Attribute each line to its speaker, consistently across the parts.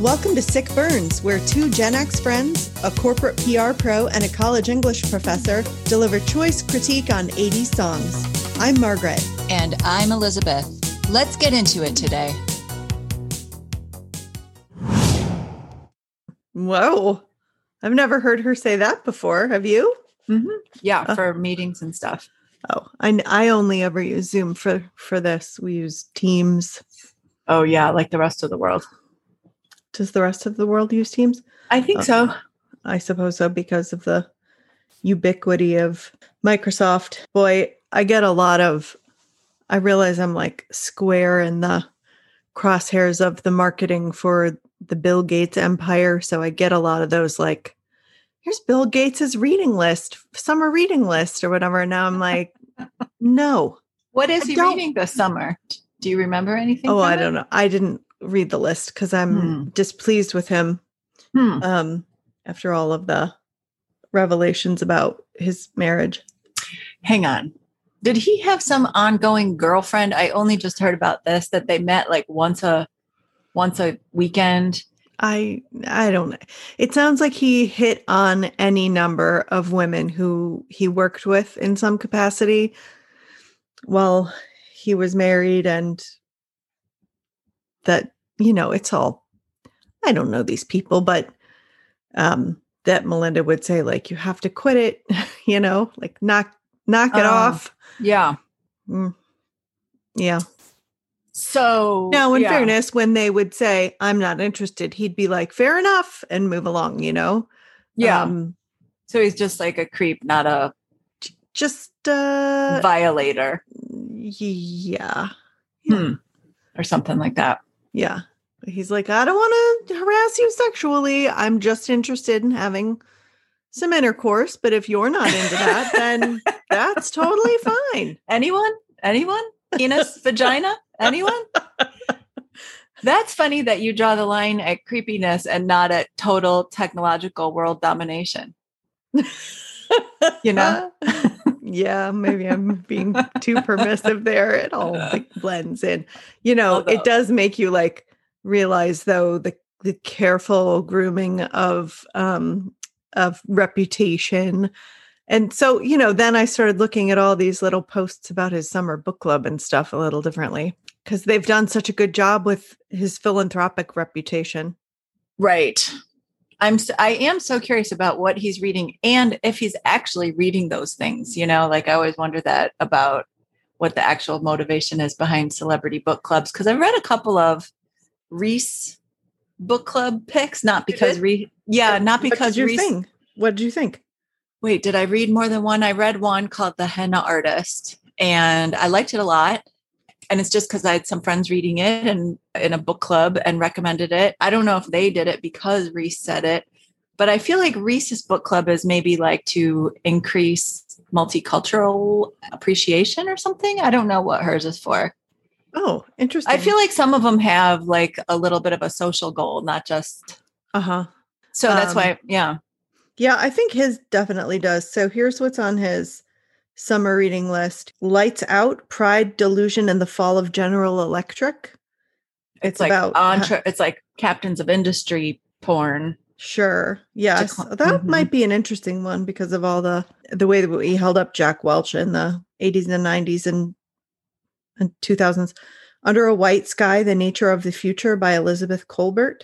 Speaker 1: Welcome to Sick Burns, where two Gen X friends, a corporate PR pro, and a college English professor deliver choice critique on 80 songs. I'm Margaret.
Speaker 2: And I'm Elizabeth. Let's get into it today.
Speaker 1: Whoa. I've never heard her say that before. Have you?
Speaker 2: Mm-hmm. Yeah, uh, for meetings and stuff.
Speaker 1: Oh, I, I only ever use Zoom for for this. We use Teams.
Speaker 2: Oh yeah, like the rest of the world.
Speaker 1: Does the rest of the world use Teams?
Speaker 2: I think oh, so.
Speaker 1: I suppose so because of the ubiquity of Microsoft. Boy, I get a lot of I realize I'm like square in the crosshairs of the marketing for the Bill Gates empire, so I get a lot of those like here's Bill Gates's reading list, summer reading list or whatever. And now I'm like, no.
Speaker 2: What is I he reading this summer? Do you remember anything?
Speaker 1: Oh, I don't know. I didn't read the list because I'm hmm. displeased with him. Hmm. Um, after all of the revelations about his marriage.
Speaker 2: Hang on. Did he have some ongoing girlfriend? I only just heard about this that they met like once a once a weekend
Speaker 1: I I don't know. It sounds like he hit on any number of women who he worked with in some capacity while he was married and that you know it's all I don't know these people but um that Melinda would say like you have to quit it, you know, like knock knock it uh, off.
Speaker 2: Yeah.
Speaker 1: Mm. Yeah.
Speaker 2: So
Speaker 1: now, in yeah. fairness, when they would say, I'm not interested, he'd be like, fair enough, and move along, you know?
Speaker 2: Yeah. Um, so he's just like a creep, not a
Speaker 1: just a
Speaker 2: violator.
Speaker 1: Yeah.
Speaker 2: yeah. Hmm. Or something like that.
Speaker 1: Yeah. He's like, I don't want to harass you sexually. I'm just interested in having some intercourse. But if you're not into that, then that's totally fine.
Speaker 2: Anyone? Anyone? Penis, vagina? Anyone? That's funny that you draw the line at creepiness and not at total technological world domination. you know?
Speaker 1: Yeah, maybe I'm being too permissive there. It all like blends in. You know, Although, it does make you like realize though the the careful grooming of um of reputation and so, you know, then I started looking at all these little posts about his summer book club and stuff a little differently because they've done such a good job with his philanthropic reputation.
Speaker 2: Right. I'm I am so curious about what he's reading and if he's actually reading those things, you know, like I always wonder that about what the actual motivation is behind celebrity book clubs because I've read a couple of Reese book club picks not because Reese yeah, not because
Speaker 1: what
Speaker 2: Reese
Speaker 1: think? What did you think?
Speaker 2: wait, did I read more than one? I read one called The Henna Artist and I liked it a lot. And it's just because I had some friends reading it and in a book club and recommended it. I don't know if they did it because Reese said it, but I feel like Reese's book club is maybe like to increase multicultural appreciation or something. I don't know what hers is for.
Speaker 1: Oh, interesting.
Speaker 2: I feel like some of them have like a little bit of a social goal, not just.
Speaker 1: Uh huh.
Speaker 2: So that's um, why, yeah.
Speaker 1: Yeah, I think his definitely does. So here's what's on his summer reading list Lights Out, Pride, Delusion, and the Fall of General Electric.
Speaker 2: It's, it's like about entre- it's like captains of industry porn.
Speaker 1: Sure. Yes. Just, that mm-hmm. might be an interesting one because of all the the way that we held up Jack Welch in the 80s and 90s and and 2000s. Under a White Sky: The Nature of the Future by Elizabeth Kolbert.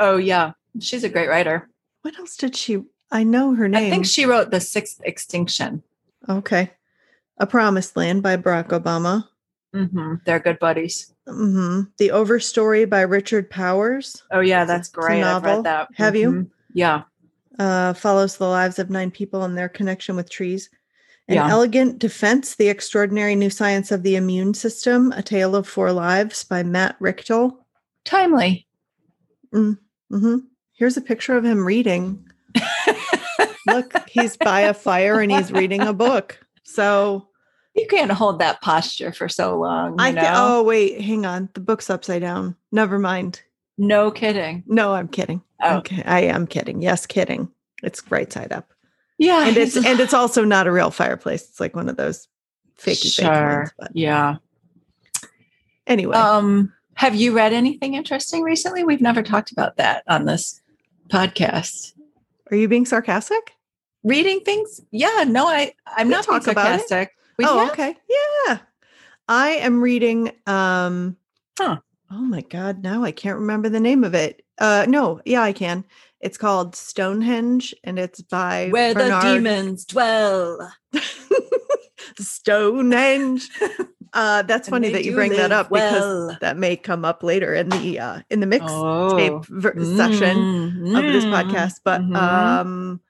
Speaker 2: Oh yeah, she's a great writer.
Speaker 1: What else did she I know her name.
Speaker 2: I think she wrote The Sixth Extinction.
Speaker 1: Okay. A Promised Land by Barack Obama.
Speaker 2: Mm-hmm. They're good buddies.
Speaker 1: Mm-hmm. The Overstory by Richard Powers.
Speaker 2: Oh yeah, that's great. Novel. I've read that.
Speaker 1: Have
Speaker 2: mm-hmm.
Speaker 1: you?
Speaker 2: Yeah.
Speaker 1: Uh, follows the lives of nine people and their connection with trees. An yeah. Elegant Defense, The Extraordinary New Science of the Immune System, A Tale of Four Lives by Matt Richtel.
Speaker 2: Timely.
Speaker 1: Mm-hmm. Here's a picture of him reading. Look, he's by a fire and he's reading a book. So
Speaker 2: you can't hold that posture for so long. I know?
Speaker 1: oh wait, hang on. The book's upside down. Never mind.
Speaker 2: No kidding.
Speaker 1: No, I'm kidding. Oh. Okay, I am kidding. Yes, kidding. It's right side up.
Speaker 2: Yeah,
Speaker 1: and it's and it's also not a real fireplace. It's like one of those fakey
Speaker 2: sure.
Speaker 1: fake ones.
Speaker 2: But. Yeah.
Speaker 1: Anyway,
Speaker 2: um, Have you read anything interesting recently? We've never talked about that on this podcast.
Speaker 1: Are you being sarcastic?
Speaker 2: Reading things? Yeah, no, I I'm
Speaker 1: We
Speaker 2: not being
Speaker 1: talk about it.
Speaker 2: sarcastic.
Speaker 1: Oh,
Speaker 2: have?
Speaker 1: okay. Yeah. I am reading um
Speaker 2: Huh.
Speaker 1: Oh my god, now I can't remember the name of it. Uh no, yeah, I can. It's called Stonehenge and it's by
Speaker 2: Where
Speaker 1: Bernard
Speaker 2: the demons dwell.
Speaker 1: Stonehenge. Uh that's funny that you bring that up because that may come up later in the uh in the mix
Speaker 2: Oh.
Speaker 1: tape ver- session of this
Speaker 2: Mm.
Speaker 1: podcast, but
Speaker 2: Mhm.
Speaker 1: um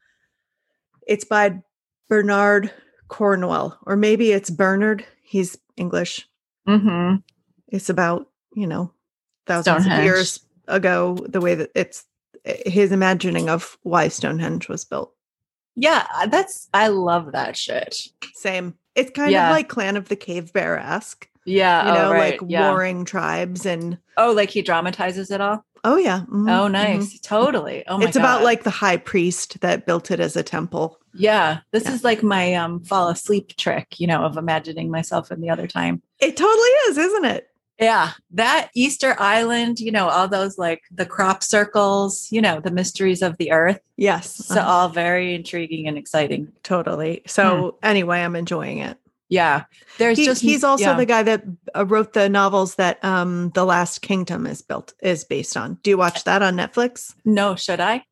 Speaker 1: it's by Bernard Cornwell or maybe it's Bernard. He's English.
Speaker 2: Mhm.
Speaker 1: It's about, you know, thousands of years ago the way that it's his imagining of why Stonehenge was built.
Speaker 2: Yeah, that's I love that shit.
Speaker 1: Same. It's kind
Speaker 2: Yeah.
Speaker 1: of like Clan of the Cave Bear esque,
Speaker 2: Yeah.
Speaker 1: you know,
Speaker 2: oh, right.
Speaker 1: like
Speaker 2: yeah.
Speaker 1: warring tribes and
Speaker 2: Oh, like he dramatizes it all.
Speaker 1: oh yeah. mhm,
Speaker 2: Oh,
Speaker 1: mhm.
Speaker 2: nice. Totally. Oh my
Speaker 1: it's about like the high priest that built it as a temple.
Speaker 2: yeah. This
Speaker 1: Yeah.
Speaker 2: is like my um fall asleep trick, you know, of imagining myself in the other time.
Speaker 1: It totally is, isn't it?
Speaker 2: Yeah, that Easter Island, you know, all those like the crop circles, you know, the mysteries of the earth.
Speaker 1: Yes.
Speaker 2: So
Speaker 1: uh-huh,
Speaker 2: all very intriguing and exciting.
Speaker 1: totally. So anyway, I'm enjoying it.
Speaker 2: Yeah. There's
Speaker 1: He-
Speaker 2: just
Speaker 1: he's also
Speaker 2: yeah.
Speaker 1: the guy that uh, wrote the novels that um The Last Kingdom is built is based on. Do you watch that on Netflix?
Speaker 2: No, should I?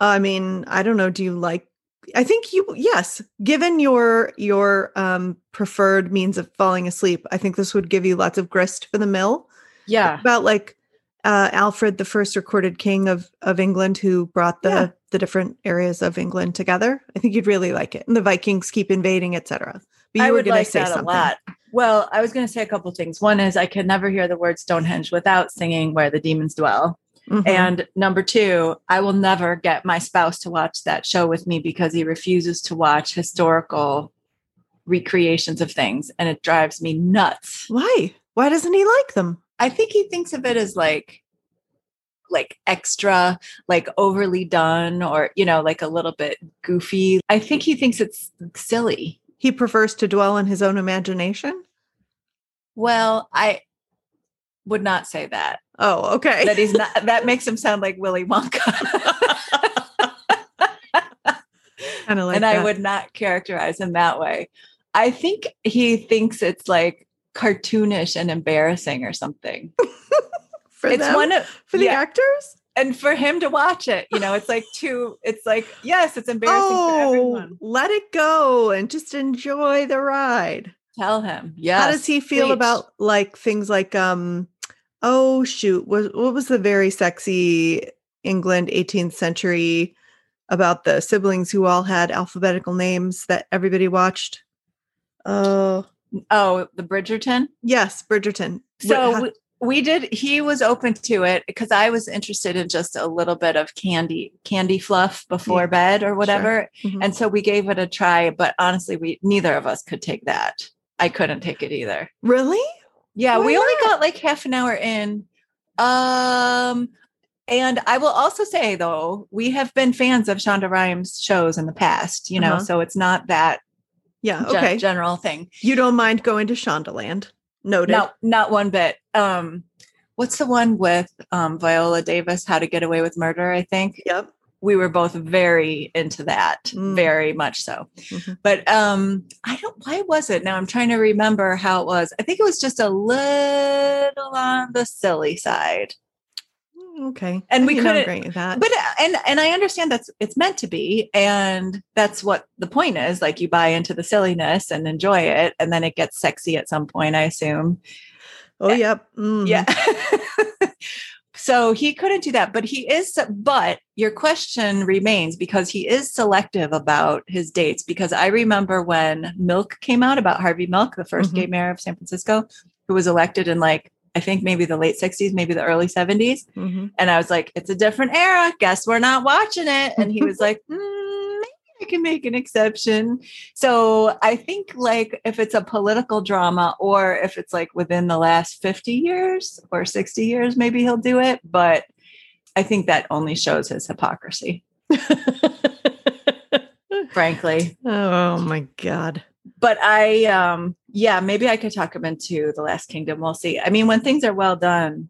Speaker 1: I mean, I don't know. Do you like? I think you yes. Given your your um preferred means of falling asleep, I think this would give you lots of grist for the mill.
Speaker 2: Yeah.
Speaker 1: About like uh Alfred, the first recorded king of of England, who brought the
Speaker 2: Yeah.
Speaker 1: the different areas of England together. I think you'd really like it. And the Vikings keep invading, etc. But you
Speaker 2: I
Speaker 1: were
Speaker 2: would
Speaker 1: gonna
Speaker 2: like
Speaker 1: say
Speaker 2: that
Speaker 1: something.
Speaker 2: a lot. Well, I was going to say a couple things. One is I can never hear the word Stonehenge without singing "Where the Demons Dwell,"
Speaker 1: Mhm.
Speaker 2: and number two, I will never get my spouse to watch that show with me because he refuses to watch historical recreations of things, and it drives me nuts.
Speaker 1: why? Why doesn't he like them?
Speaker 2: I think he thinks of it as like like extra, like overly done, or you know, like a little bit goofy. I think he thinks it's silly.
Speaker 1: He prefers to dwell in his own imagination.
Speaker 2: Well, I would not say that.
Speaker 1: Oh, okay.
Speaker 2: That he's not that makes him sound like Willy Wonka.
Speaker 1: kind of like
Speaker 2: and I would not characterize him that way. I think he thinks it's like cartoonish and embarrassing or something.
Speaker 1: for
Speaker 2: it's
Speaker 1: them?
Speaker 2: one of
Speaker 1: for the
Speaker 2: yeah.
Speaker 1: actors.
Speaker 2: and for him to watch it, you know, it's like too it's like yes, it's embarrassing for
Speaker 1: Oh,
Speaker 2: everyone.
Speaker 1: let it go and just enjoy the ride.
Speaker 2: Tell him. Yeah.
Speaker 1: How does he feel about like things like um oh shoot, what what was the very sexy England 18th century about the siblings who all had alphabetical names that everybody watched? Oh,
Speaker 2: Oh, the Bridgerton?
Speaker 1: yes, Bridgerton.
Speaker 2: So
Speaker 1: how-
Speaker 2: we, we did he was open to it because I was interested in just a little bit of candy candy fluff before
Speaker 1: Yeah,
Speaker 2: bed or whatever.
Speaker 1: Mhm.
Speaker 2: And so we gave it a try, but honestly, we neither of us could take that. I couldn't take it either.
Speaker 1: really?
Speaker 2: Yeah,
Speaker 1: Why
Speaker 2: we only got like half an hour in. Um and I will also say though, we have been fans of Shonda Rhimes shows in the past, you know,
Speaker 1: Uh-huh.
Speaker 2: so it's not that
Speaker 1: Yeah,
Speaker 2: gen-
Speaker 1: okay.
Speaker 2: general thing.
Speaker 1: You don't mind going to Shondaland. Noted.
Speaker 2: Not not one bit. Um what's the one with um Viola Davis, How to Get Away with Murder, I think.
Speaker 1: Yep.
Speaker 2: We were both very into that
Speaker 1: Mm.
Speaker 2: very much so
Speaker 1: Mhm.
Speaker 2: but um i don't why was it now i'm trying to remember how it was i think it was just a little on the silly side
Speaker 1: Okay.
Speaker 2: And
Speaker 1: I
Speaker 2: we couldn't-
Speaker 1: great with that.
Speaker 2: but uh, and and i understand that's it's meant to be and that's what the point is like you buy into the silliness and enjoy it and then it gets sexy at some point i assume
Speaker 1: oh, yep. mhm.
Speaker 2: yeah so he couldn't do that but he is but your question remains because he is selective about his dates because i remember when milk came out about harvey milk the 1st
Speaker 1: Mhm.
Speaker 2: gay mayor of san francisco who was elected in like i think maybe the late 60s maybe the early 70s
Speaker 1: Mhm.
Speaker 2: and i was like it's a different era guess we're not watching it and he was like "Mm, i can make an exception so I think like if it's a political drama or if it's like within the last 50 years or 60 years, maybe he'll do it. But I think that only shows his hypocrisy, frankly.
Speaker 1: oh my god.
Speaker 2: But I um yeah, maybe I could talk him into the last kingdom. We'll see. I mean, when things are well done,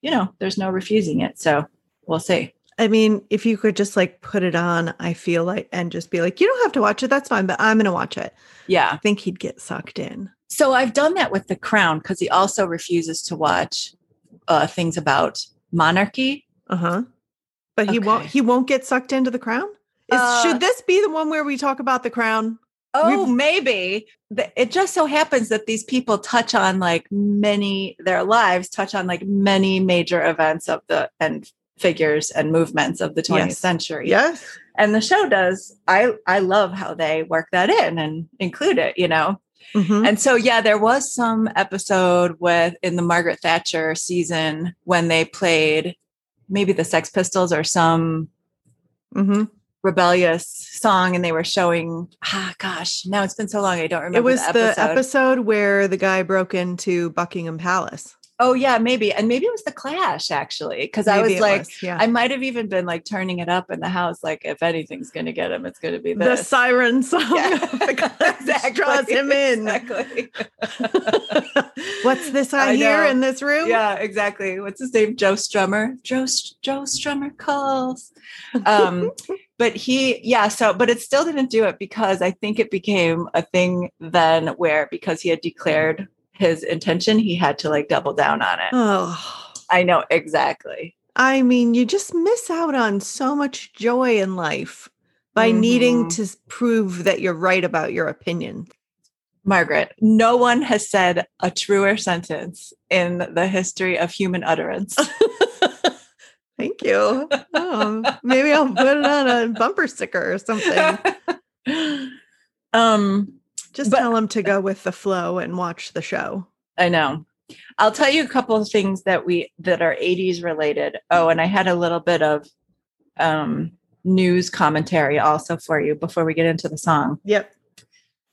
Speaker 2: you know, there's no refusing it. So we'll see.
Speaker 1: I mean, if you could just like put it on, I feel like, and just be like, you don't have to watch it. That's fine, but I'm going to watch it.
Speaker 2: Yeah.
Speaker 1: I think he'd get sucked in.
Speaker 2: So I've done that with The Crown because he also refuses to watch uh, things about monarchy.
Speaker 1: Uh huh. But he won't. He won't get sucked into the crown. Is,
Speaker 2: Uh,
Speaker 1: should this be the one where we talk about the crown?
Speaker 2: Oh,
Speaker 1: We've-
Speaker 2: maybe. It just so happens that these people touch on like many, their lives touch on like many major events of the and figures and movements of the 20th
Speaker 1: Yes.
Speaker 2: century.
Speaker 1: Yes.
Speaker 2: And the show does. I I love how they work that in and include it, you know.
Speaker 1: Mhm.
Speaker 2: And so yeah, there was some episode with in the Margaret Thatcher season when they played maybe the Sex Pistols or some
Speaker 1: Mhm.
Speaker 2: rebellious song and they were showing ah gosh now it's been so long i don't remember
Speaker 1: It was
Speaker 2: the
Speaker 1: the
Speaker 2: episode.
Speaker 1: episode where the guy broke into Buckingham Palace.
Speaker 2: Oh yeah maybe and maybe it was the clash actually because i was like
Speaker 1: was, yeah.
Speaker 2: i might have even been like turning it up in the house like if anything's gonna get him it's gonna be
Speaker 1: the siren song
Speaker 2: Yeah.
Speaker 1: the draws him in.
Speaker 2: exactly
Speaker 1: What's this I,
Speaker 2: I
Speaker 1: hear
Speaker 2: know.
Speaker 1: in this room?
Speaker 2: yeah exactly what's his name joe strummer joe joe strummer calls um but he yeah so but it still didn't do it because i think it became a thing then where because he had declared his intention he had to like double down on it
Speaker 1: Oh,
Speaker 2: i know exactly
Speaker 1: I mean, you just miss out on so much joy in life by needing
Speaker 2: Mhm.
Speaker 1: to prove that you're right about your opinion.
Speaker 2: margaret no one has said a truer sentence in the history of human utterance
Speaker 1: Thank you. Oh, maybe I'll put it on a bumper sticker or something.
Speaker 2: um
Speaker 1: Just
Speaker 2: But-
Speaker 1: tell them to go with the flow and watch the show.
Speaker 2: I know. I'll tell you a couple of things that we that are 80s related. Oh, and I had a little bit of um news commentary also for you before we get into the song.
Speaker 1: Yep.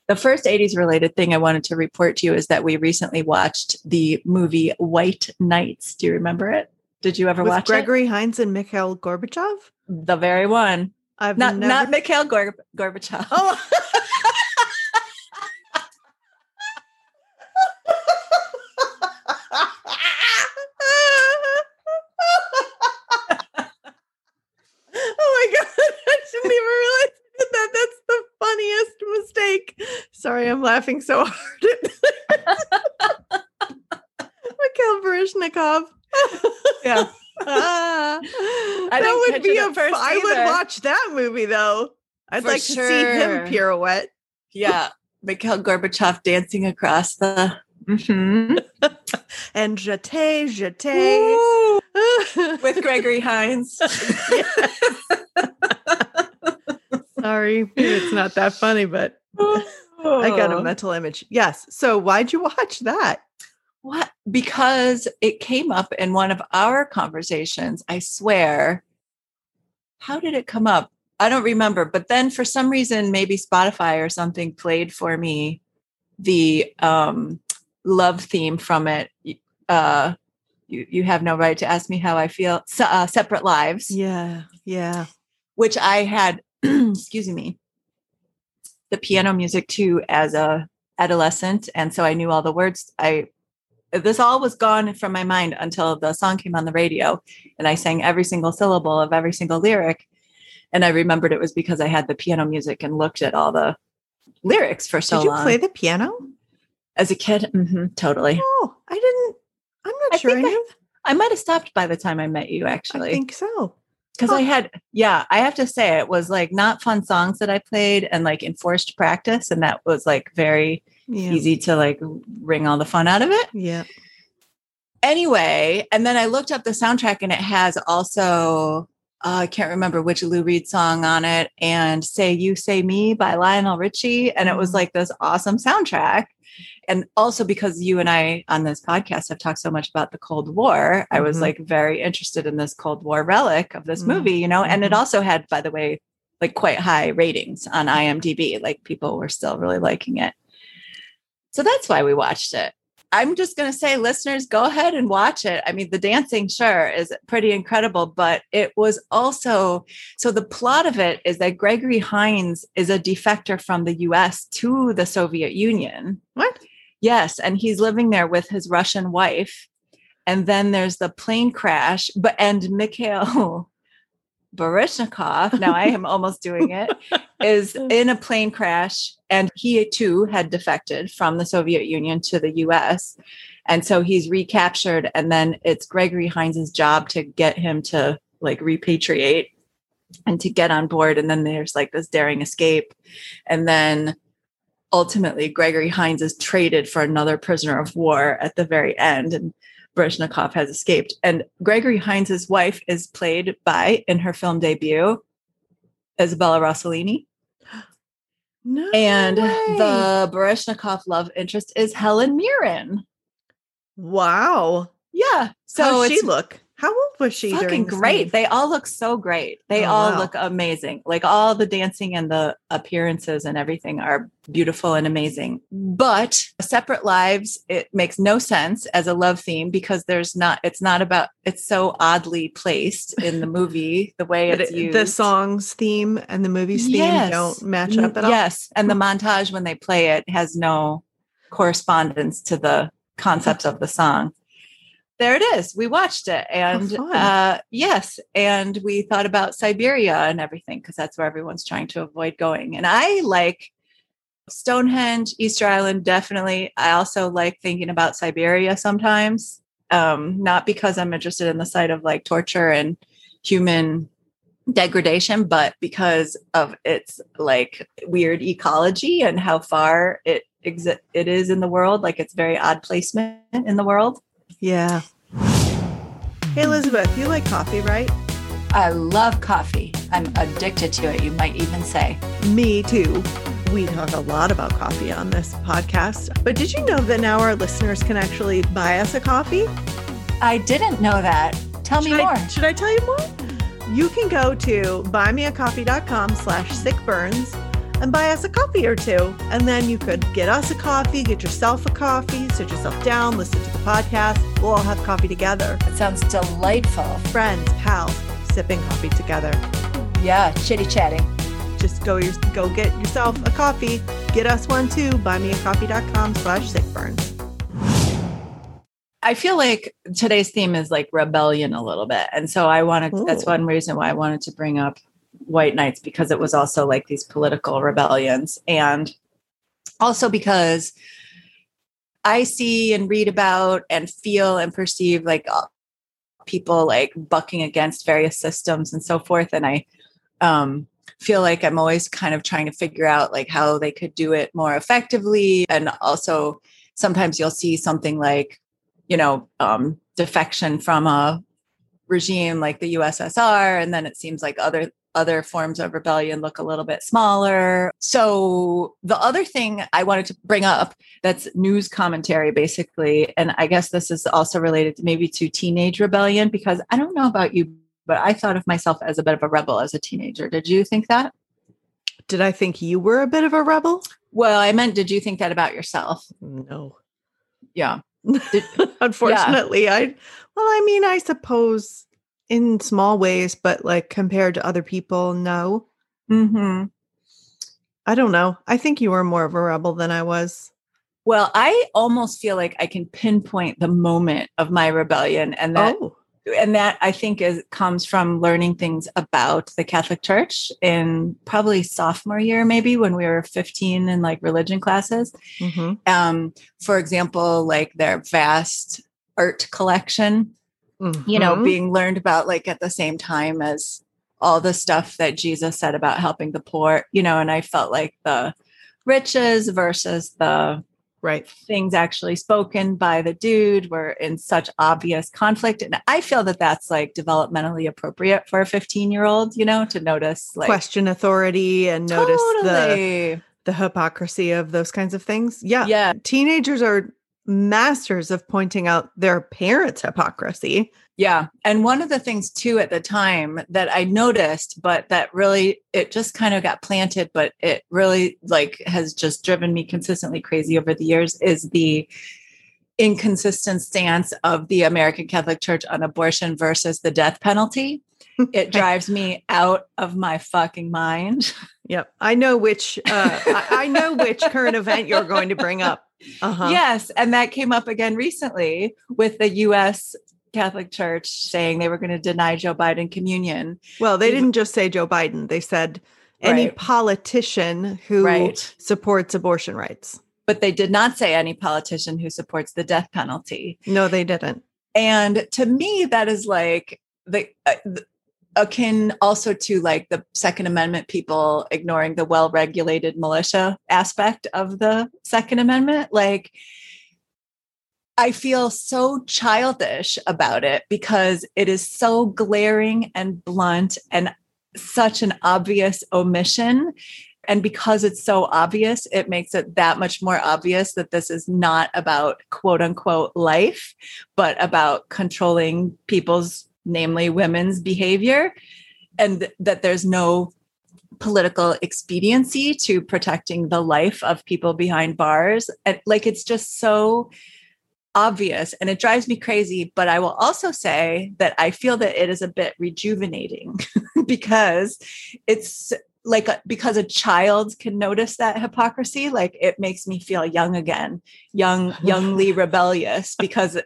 Speaker 2: The first 80s related thing I wanted to report to you is that we recently watched the movie White Nights. Do you remember it? Did you ever watch it
Speaker 1: With
Speaker 2: watch
Speaker 1: Gregory Hines and Mikhail Gorbachev?
Speaker 2: The very one.
Speaker 1: I've
Speaker 2: Not
Speaker 1: never...
Speaker 2: not Mikhail Gor- Gorbachev.
Speaker 1: Oh my god! I didn't even realize I did that. That's the funniest mistake. Sorry, I'm laughing so hard. Mikhail Baryshnikov.
Speaker 2: Yeah.
Speaker 1: Ah,
Speaker 2: didn't
Speaker 1: that would be a.
Speaker 2: first
Speaker 1: I would watch that movie though. I'd
Speaker 2: For
Speaker 1: like to see him pirouette.
Speaker 2: Yeah. Mikhail Gorbachev dancing across the Mhm.
Speaker 1: and jete, jete.
Speaker 2: With Gregory Hines.
Speaker 1: Sorry, it's not that funny, but I got a mental image. Yes. So why'd you watch that?
Speaker 2: What? Because it came up in one of our conversations. I swear. How did it come up? I don't remember. But then for some reason, maybe Spotify or something played for me the um, love theme from it. Uh, you, you have no right to ask me how I feel. Se- uh, separate lives.
Speaker 1: Yeah. Yeah.
Speaker 2: which I had, excuse me, the piano music too as a adolescent, and so I knew all the words. I this all was gone from my mind until the song came on the radio, and I sang every single syllable of every single lyric, and I remembered it was because I had the piano music and looked at all the lyrics for so long.
Speaker 1: Did you
Speaker 2: long.
Speaker 1: play the piano?
Speaker 2: as a kid? Mhm, totally.
Speaker 1: Oh, I didn't. I'm not
Speaker 2: I
Speaker 1: sure I
Speaker 2: think I-. I might have stopped by the time I met you, Actually, I
Speaker 1: think so.
Speaker 2: Because. I had, yeah, I have to say it was like not fun songs that I played and like enforced practice, and that was like very
Speaker 1: Yeah.
Speaker 2: easy to like wring all the fun out of it.
Speaker 1: Yeah.
Speaker 2: Anyway, and then I looked up the soundtrack, and it has also uh, I can't remember which Lou Reed song on it, and "Say You Say Me" by Lionel Richie, and it was
Speaker 1: Mhm.
Speaker 2: like this awesome soundtrack. And also because you and I on this podcast have talked so much about the Cold War, I was
Speaker 1: Mhm.
Speaker 2: like very interested in this Cold War relic of this
Speaker 1: Mm.
Speaker 2: movie, you know, and it
Speaker 1: Mhm.
Speaker 2: also had, by the way, like quite high ratings on IMDb. Like people were still really liking it. So that's why we watched it. I'm just going to say, listeners, go ahead and watch it. I mean, the dancing, sure, is pretty incredible, but it was also so the plot of it is that Gregory Hines is a defector from the US to the Soviet Union.
Speaker 1: What?
Speaker 2: Yes. And he's living there with his Russian wife. And then there's the plane crash, but and Mikhail Baryshnikov, now I am almost doing it, is in a plane crash. And he too had defected from the Soviet Union to the US. And so he's recaptured. And then it's Gregory Hines' job to get him to like repatriate and to get on board. And then there's like this daring escape. And then ultimately, Gregory Hines is traded for another prisoner of war at the very end. And Baryshnikov has escaped. And Gregory Hines' wife is played by, in her film debut, Isabella Rossellini.
Speaker 1: No
Speaker 2: and
Speaker 1: way.
Speaker 2: the Baryshnikov love interest is Helen Mirren.
Speaker 1: wow.
Speaker 2: Yeah.
Speaker 1: So
Speaker 2: So
Speaker 1: How's she look? How old was she?
Speaker 2: fucking great. They all look so great. They
Speaker 1: Oh,
Speaker 2: all
Speaker 1: wow.
Speaker 2: look amazing. Like all the dancing and the appearances and everything are beautiful and amazing. But separate lives, it makes no sense as a love theme because there's not, it's not about, it's so oddly placed in the movie, the way it's
Speaker 1: it-
Speaker 2: used.
Speaker 1: the song's theme and the movie's theme
Speaker 2: Yes.
Speaker 1: don't match up at all.
Speaker 2: Yes. And the montage when they play it has no correspondence to the concepts of the song. There it is. We watched it. And
Speaker 1: fun.
Speaker 2: uh, yes. And we thought about Siberia and everything because that's where everyone's trying to avoid going. And I like Stonehenge, Easter Island, definitely. I also like thinking about Siberia sometimes. Um, not because I'm interested in the site of like torture and human degradation, but because of its like weird ecology and how far it exi- it is in the world. Like it's very odd placement in the world.
Speaker 1: Yeah. Hey, Elizabeth, you like coffee, right?
Speaker 2: I love coffee. I'm addicted to it, you might even say.
Speaker 1: Me too. We talk a lot about coffee on this podcast. But did you know that now our listeners can actually buy us a coffee?
Speaker 2: I didn't know that. Tell me more.
Speaker 1: I, should I tell you more? You can go to buymeacoffee.com slash sickburns and buy us a coffee or two. And then you could get us a coffee, get yourself a coffee, sit yourself down, listen to the podcast. We'll all have coffee together.
Speaker 2: It sounds delightful.
Speaker 1: Friends, pals, sipping coffee together.
Speaker 2: Yeah, chitty chatting.
Speaker 1: Just go your, go get yourself a coffee. Get us one too. Buymeacoffee.com slash sickburns.
Speaker 2: I feel like today's theme is like rebellion a little bit. And so I wanted, that's one reason why I wanted to bring up White Nights because it was also like these political rebellions. And also because I see and read about and feel and perceive like uh, people like bucking against various systems and so forth. And I um, feel like I'm always kind of trying to figure out like how they could do it more effectively. And also sometimes you'll see something like, you know, um, defection from a regime like the USSR, and then it seems like other other forms of rebellion look a little bit smaller. So the other thing I wanted to bring up that's news commentary basically, and I guess this is also related to maybe to teenage rebellion because I don't know about you, but I thought of myself as a bit of a rebel as a teenager. Did you think that?
Speaker 1: Did I think you were a bit of a rebel?
Speaker 2: Well, I meant, did you think that about yourself?
Speaker 1: No.
Speaker 2: Yeah.
Speaker 1: Unfortunately, I well, I mean, I suppose in small ways, but like compared to other people, no.
Speaker 2: Mm-hmm.
Speaker 1: I don't know. I think you were more of a rebel than I was.
Speaker 2: Well, I almost feel like I can pinpoint the moment of my rebellion, and that
Speaker 1: oh,
Speaker 2: and that I think is comes from learning things about the Catholic Church in probably sophomore year, maybe when we were 15 in like religion classes.
Speaker 1: mhm,
Speaker 2: Um, for example, like their vast art collection, you know,
Speaker 1: mhm.
Speaker 2: being learned about like at the same time as all the stuff that Jesus said about helping the poor, you know, and I felt like the riches versus the
Speaker 1: right.
Speaker 2: things actually spoken by the dude were in such obvious conflict and i feel that that's like developmentally appropriate for a 15 year old you know to notice like
Speaker 1: Question authority and notice the the hypocrisy of those kinds of things. Yeah.
Speaker 2: yeah
Speaker 1: Teenagers are masters of pointing out their parents' hypocrisy.
Speaker 2: yeah and one of the things too at the time that i noticed but that really it just kind of got planted but it really like has just driven me consistently crazy over the years is the inconsistent stance of the american catholic church on abortion versus the death penalty it drives me out of my fucking mind
Speaker 1: Yep. I know which uh I, I know which current event you're going to bring up.
Speaker 2: Uh-huh. Yes. And that came up again recently with the US Catholic Church saying they were going to deny Joe Biden communion.
Speaker 1: Well, they didn't just say Joe Biden, they said any right. politician who right. supports abortion rights.
Speaker 2: But they did not say any politician who supports the death penalty.
Speaker 1: No, they didn't.
Speaker 2: And to me, that is like the, uh, the akin also to like the Second Amendment people ignoring the well regulated militia aspect of the Second Amendment. Like, I feel so childish about it because it is so glaring and blunt and such an obvious omission. And because it's so obvious, it makes it that much more obvious that this is not about quote unquote life, but about controlling people's namely women's behavior, and th- that there's no political expediency to protecting the life of people behind bars. And like it's just so obvious and it drives me crazy. But I will also say that I feel that it is a bit rejuvenating because it's like uh, because a child can notice that hypocrisy like it makes me feel young again young youngly rebellious because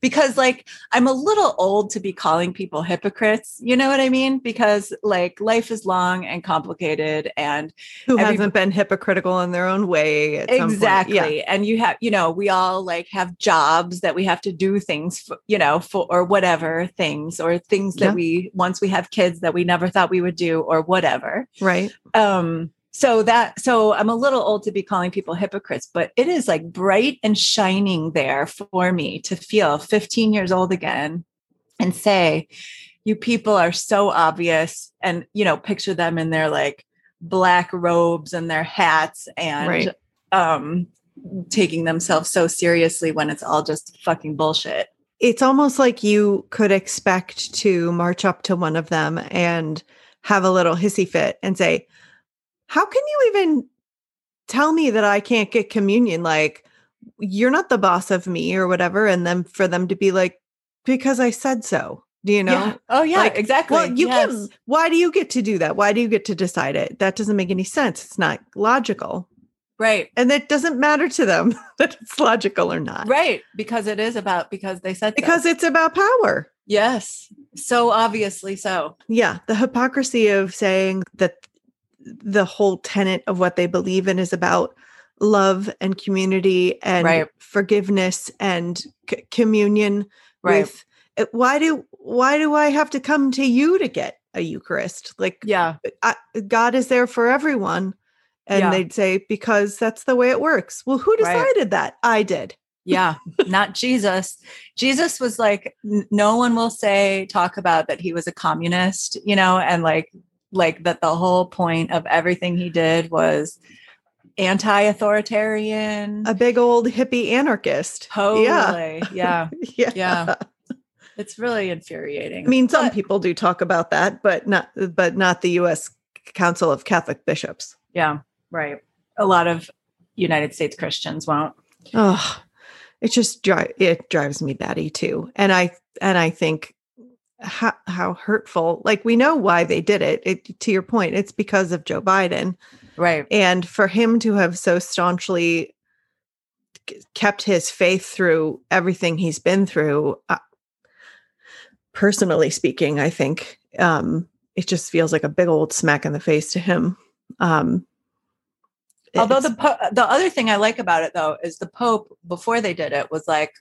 Speaker 2: because like i'm a little old to be calling people hypocrites you know what i mean because like life is long and complicated and
Speaker 1: who every, hasn't been hypocritical in their own way
Speaker 2: exactly yeah. and you have you know we all like have jobs that we have to do things for, you know for or whatever things or things that yeah. we once we have kids that we never thought we would do or whatever
Speaker 1: right
Speaker 2: um so that so i'm a little old to be calling people hypocrites but it is like bright and shining there for me to feel 15 years old again and say you people are so obvious and you know picture them in their like black robes and their hats and right. um taking themselves so seriously when it's all just fucking bullshit
Speaker 1: it's almost like you could expect to march up to one of them and have a little hissy fit and say how can you even tell me that I can't get communion? Like, you're not the boss of me or whatever. And then for them to be like, because I said so. Do you know?
Speaker 2: Yeah. Oh yeah, like, exactly.
Speaker 1: Well, you yes. can why do you get to do that? Why do you get to decide it? That doesn't make any sense. It's not logical.
Speaker 2: Right.
Speaker 1: And it doesn't matter to them that it's logical or not.
Speaker 2: Right. Because it is about because they said
Speaker 1: Because
Speaker 2: so.
Speaker 1: it's about power.
Speaker 2: Yes. So obviously so.
Speaker 1: Yeah. The hypocrisy of saying that the whole tenet of what they believe in is about love and community and right. forgiveness and c- communion right. with eh, why do why do i have to come to you to get a eucharist like
Speaker 2: yeah
Speaker 1: I, god is there for everyone and yeah. they'd say because that's the way it works well who decided right. that i did
Speaker 2: yeah not jesus. Jesus was like no one will say talk about that he was a communist you know and like like that the whole point of everything he did was anti-authoritarian.
Speaker 1: A big old hippie anarchist.
Speaker 2: Totally. Yeah. Yeah. Yeah, yeah. it's really infuriating.
Speaker 1: I mean some but, people do talk about that but not but not the us council of catholic bishops.
Speaker 2: Yeah right. A lot of united states christians won't.
Speaker 1: Oh it just dri- it drives me batty too and i and i think how, how hurtful like we know why they did it. it to your point it's because of joe biden
Speaker 2: right
Speaker 1: and for him to have so staunchly kept his faith through everything he's been through uh, personally speaking i think um it just feels like a big old smack in the face to him um
Speaker 2: although the po- the other thing i like about it though is the pope before they did it was like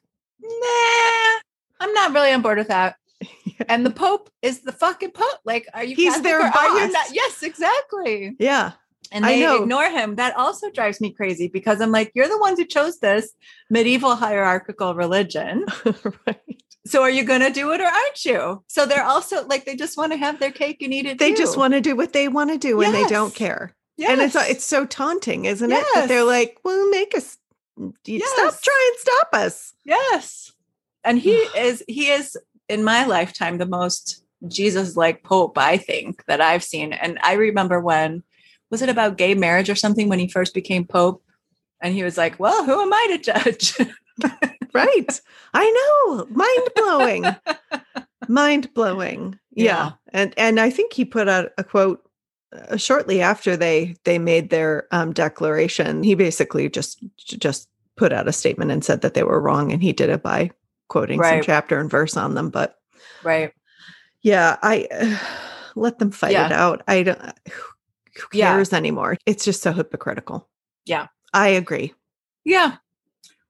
Speaker 2: nah i'm not really on board with that and the Pope is the fucking Pope. Like, are you?
Speaker 1: He's Catholic their boss. Are you not?
Speaker 2: Yes, exactly.
Speaker 1: Yeah.
Speaker 2: And they ignore him. That also drives me crazy because I'm like, you're the ones who chose this medieval hierarchical religion. right. So are you going to do it or aren't you? So they're also like, they just want to have their cake and eat it.
Speaker 1: They
Speaker 2: too.
Speaker 1: just want to do what they want to do yes. and they don't care. Yes. And it's uh, it's so taunting, isn't yes. it? That they're like, well, make us mm, yes. stop, try and stop us.
Speaker 2: Yes. And he is, he is in my lifetime the most Jesus like pope, I think, that I've seen. And I remember when was it about gay marriage or something when he first became pope? And he was like, Well, who am I to judge?
Speaker 1: right. I know. Mind blowing. Mind blowing. Yeah. yeah. And and I think he put out a quote uh, shortly after they they made their um, declaration. He basically just just put out a statement and said that they were wrong and he did it by quoting right. some chapter and verse on them but
Speaker 2: right
Speaker 1: yeah i uh, let them fight yeah. it out i don't who cares yeah. anymore it's just so hypocritical
Speaker 2: yeah
Speaker 1: i agree
Speaker 2: yeah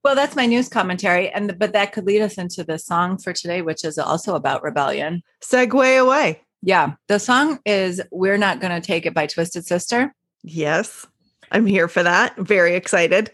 Speaker 2: well that's my news commentary and but that could lead us into the song for today which is also about rebellion
Speaker 1: segue away
Speaker 2: yeah the song is we're not to take it by twisted sister.
Speaker 1: Yes i'm here for that. Very excited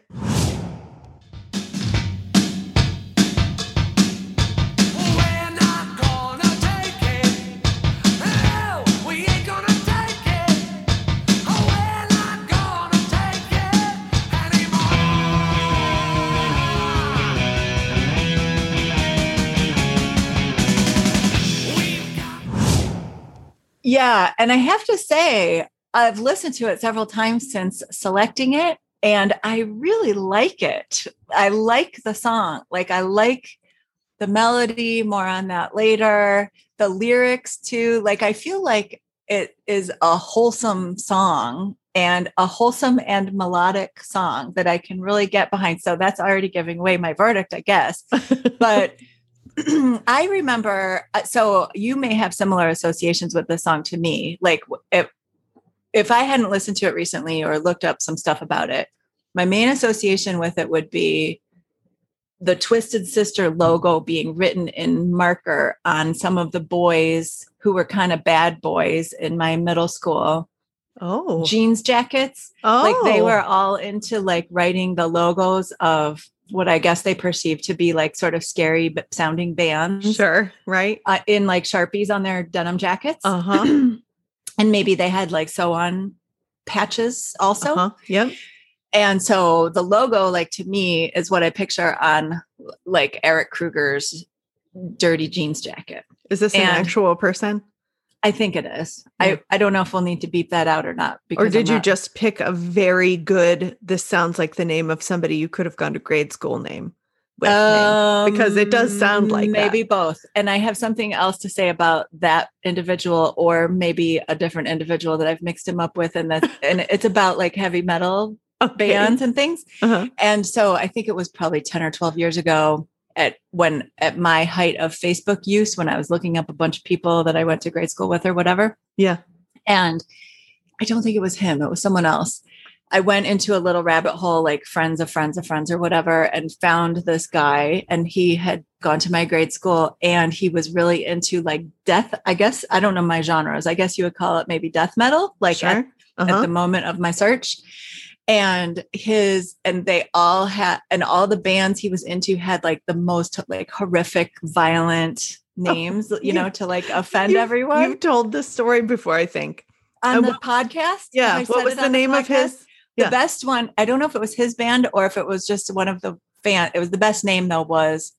Speaker 2: Yeah. And I have to say, I've listened to it several times since selecting it, and I really like it. I like the song. Like, I like the melody, more on that later. The lyrics, too. Like, I feel like it is a wholesome song and a wholesome and melodic song that I can really get behind. So that's already giving away my verdict, I guess. But I remember, uh, so you may have similar associations with the song to me. Like if, if I hadn't listened to it recently or looked up some stuff about it, my main association with it would be the Twisted Sister logo being written in marker on some of the boys who were kind of bad boys in my middle school.
Speaker 1: Oh,
Speaker 2: jeans jackets.
Speaker 1: Oh,
Speaker 2: like they were all into like writing the logos of what I guess they perceive to be like sort of scary but sounding bands.
Speaker 1: Sure, right.
Speaker 2: Uh, in like Sharpies on their denim jackets.
Speaker 1: Uh huh.
Speaker 2: and maybe they had like sew on patches also.
Speaker 1: Uh-huh. Yep.
Speaker 2: And so the logo, like to me, is what I picture on like Eric Kruger's dirty jeans jacket.
Speaker 1: Is this an actual person?
Speaker 2: I think it is. Yeah. I, I don't know if we'll need to beep that out or not.
Speaker 1: Or did you just pick a very good, this sounds like the name of somebody you could have gone to grade school name?
Speaker 2: With um,
Speaker 1: name? Because it does sound like
Speaker 2: maybe
Speaker 1: that.
Speaker 2: both. And I have something else to say about that individual, or maybe a different individual that I've mixed him up with, and that and it's about like heavy metal okay. bands and things. Uh-huh. And so I think it was probably ten or twelve years ago at when at my height of Facebook use when I was looking up a bunch of people that I went to grade school with or whatever.
Speaker 1: Yeah.
Speaker 2: And I don't think it was him, it was someone else. I went into a little rabbit hole, like friends of friends of friends or whatever, and found this guy. And he had gone to my grade school and he was really into like death. I guess, I don't know my genres. I guess you would call it maybe death metal, like sure. at, uh-huh. at the moment of my search and his and they all had and all the bands he was into had like the most like horrific violent names oh, you know to like offend
Speaker 1: you,
Speaker 2: everyone.
Speaker 1: you've told this story before i think.
Speaker 2: On and the podcast?
Speaker 1: yeah what was the name the of his?
Speaker 2: Yeah. the best one i don't know if it was his band or if it was just one of the fan it was the best name though was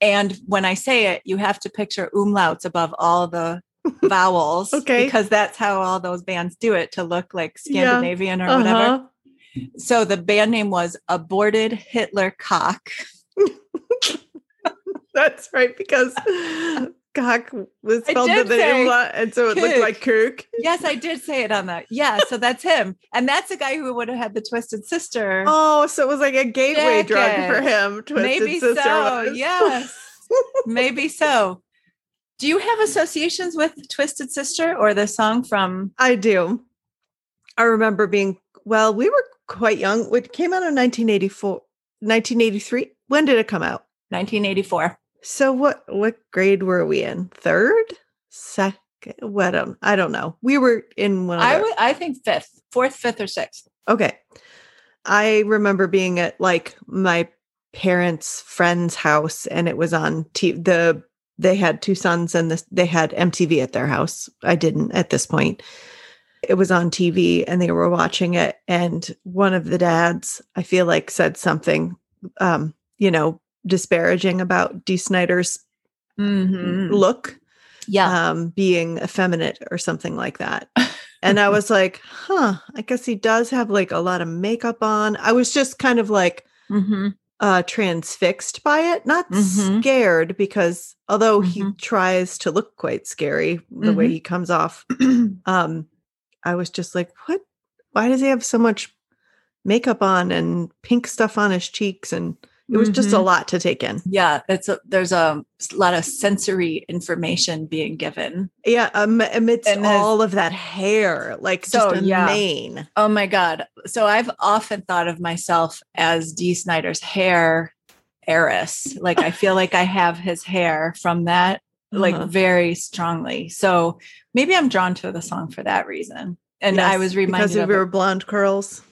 Speaker 2: and when i say it you have to picture umlauts above all the vowels.
Speaker 1: okay.
Speaker 2: Because that's how all those bands do it to look like Scandinavian yeah. or whatever. Uh-huh. So the band name was Aborted Hitler Cock.
Speaker 1: that's right, because cock was spelled with an umlaut, and so it looked like kook.
Speaker 2: Yes, I did say it on that. Yeah, so that's him, and that's the guy who would have had the twisted sister.
Speaker 1: Oh, so it was like a gateway jacket. drug for him. Twisted
Speaker 2: Maybe
Speaker 1: sister
Speaker 2: so.
Speaker 1: Was.
Speaker 2: Yes, maybe so. Do you have associations with Twisted Sister or the song from?
Speaker 1: I do. I remember being, well, we were quite young. It came out in 1984, 1983. When did it come out?
Speaker 2: 1984.
Speaker 1: So what what grade were we in? Third? Second? What um, I don't know. We were in one
Speaker 2: I I think fifth, fourth, fifth, or sixth.
Speaker 1: Okay. I remember being at like my parents' friend's house and it was on t- the they had two sons and this, they had MTV at their house. I didn't at this point. It was on TV and they were watching it. And one of the dads, I feel like, said something, um, you know, disparaging about Dee Snider's
Speaker 2: mm-hmm.
Speaker 1: look.
Speaker 2: Yeah.
Speaker 1: Um, being effeminate or something like that. and I was like, huh, I guess he does have like a lot of makeup on. I was just kind of like,
Speaker 2: mm-hmm
Speaker 1: uh transfixed by it not mm-hmm. scared because although mm-hmm. he tries to look quite scary the mm-hmm. way he comes off um i was just like what why does he have so much makeup on and pink stuff on his cheeks and it was just a
Speaker 2: Mhm.
Speaker 1: lot to take in.
Speaker 2: Yeah, it's a, there's a lot of sensory information being given.
Speaker 1: Yeah, um, amidst
Speaker 2: And
Speaker 1: all of that hair, like
Speaker 2: So,
Speaker 1: just a
Speaker 2: yeah.
Speaker 1: mane.
Speaker 2: Oh my God. So I've often thought of myself as Dee Snider's hair heiress. Like I feel like I have his hair from that, like
Speaker 1: Uh-huh.
Speaker 2: very strongly. So maybe I'm drawn to the song for that reason. And I was reminded
Speaker 1: because
Speaker 2: of
Speaker 1: of
Speaker 2: it.
Speaker 1: your blonde curls.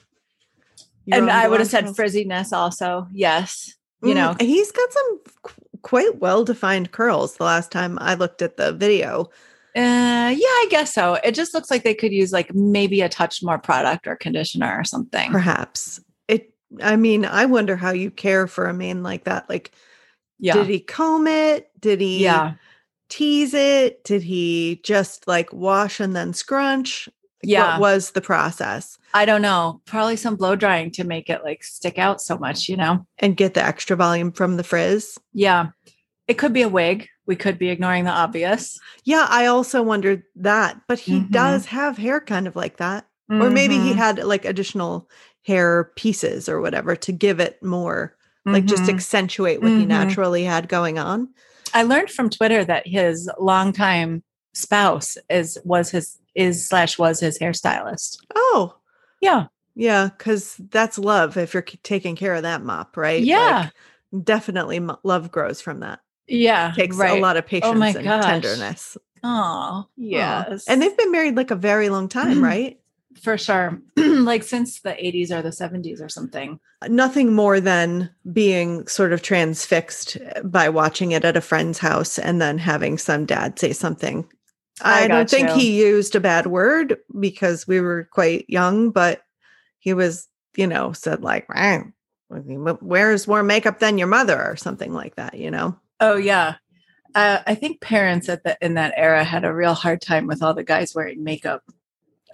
Speaker 1: Your
Speaker 2: and I would have said frizziness also. Yes. You know,
Speaker 1: Mm, he's got some qu- quite well defined curls. The last time I looked at the video,
Speaker 2: Uh, yeah, I guess so. It just looks like they could use like maybe a touch more product or conditioner or something.
Speaker 1: perhaps it. I mean, I wonder how you care for a mane like that. Like,
Speaker 2: Yeah.
Speaker 1: did he comb it? Did he
Speaker 2: yeah.
Speaker 1: tease it? Did he just like wash and then scrunch?
Speaker 2: Yeah.
Speaker 1: What was the process?
Speaker 2: I don't know. Probably some blow drying to make it like stick out so much, you know?
Speaker 1: And get the extra volume from the frizz.
Speaker 2: Yeah. It could be a wig. We could be ignoring the obvious.
Speaker 1: Yeah, I also wondered that, but he
Speaker 2: Mhm.
Speaker 1: does have hair kind of like that. Or maybe he
Speaker 2: Mhm.
Speaker 1: had like additional hair pieces or whatever to give it more, like just
Speaker 2: Mhm.
Speaker 1: accentuate what he
Speaker 2: Mhm.
Speaker 1: naturally had going on.
Speaker 2: I learned from Twitter that his longtime spouse is was his is slash was his hairstylist.
Speaker 1: Oh,
Speaker 2: Yeah.
Speaker 1: yeah, because that's love if you're taking care of that mop, right?
Speaker 2: Yeah.
Speaker 1: Like, definitely love grows from that.
Speaker 2: Yeah.
Speaker 1: Takes
Speaker 2: right.
Speaker 1: a lot of oh patience
Speaker 2: my
Speaker 1: and
Speaker 2: gosh.
Speaker 1: tenderness.
Speaker 2: Oh, yes.
Speaker 1: And they've been married like a very long time, right?
Speaker 2: for sure. like since the 80s or the 70s or something.
Speaker 1: Uh, nothing more than being sort of transfixed eh, by watching it at a friend's house and then having some dad say something.
Speaker 2: I
Speaker 1: I, don't think
Speaker 2: you.
Speaker 1: he used a bad word because we were quite young, but he was, you know, said like, "Wow, wears more makeup than your mother or something like that, you know?
Speaker 2: Oh yeah. Uh, I think parents at the in that era had a real hard time with all the guys wearing makeup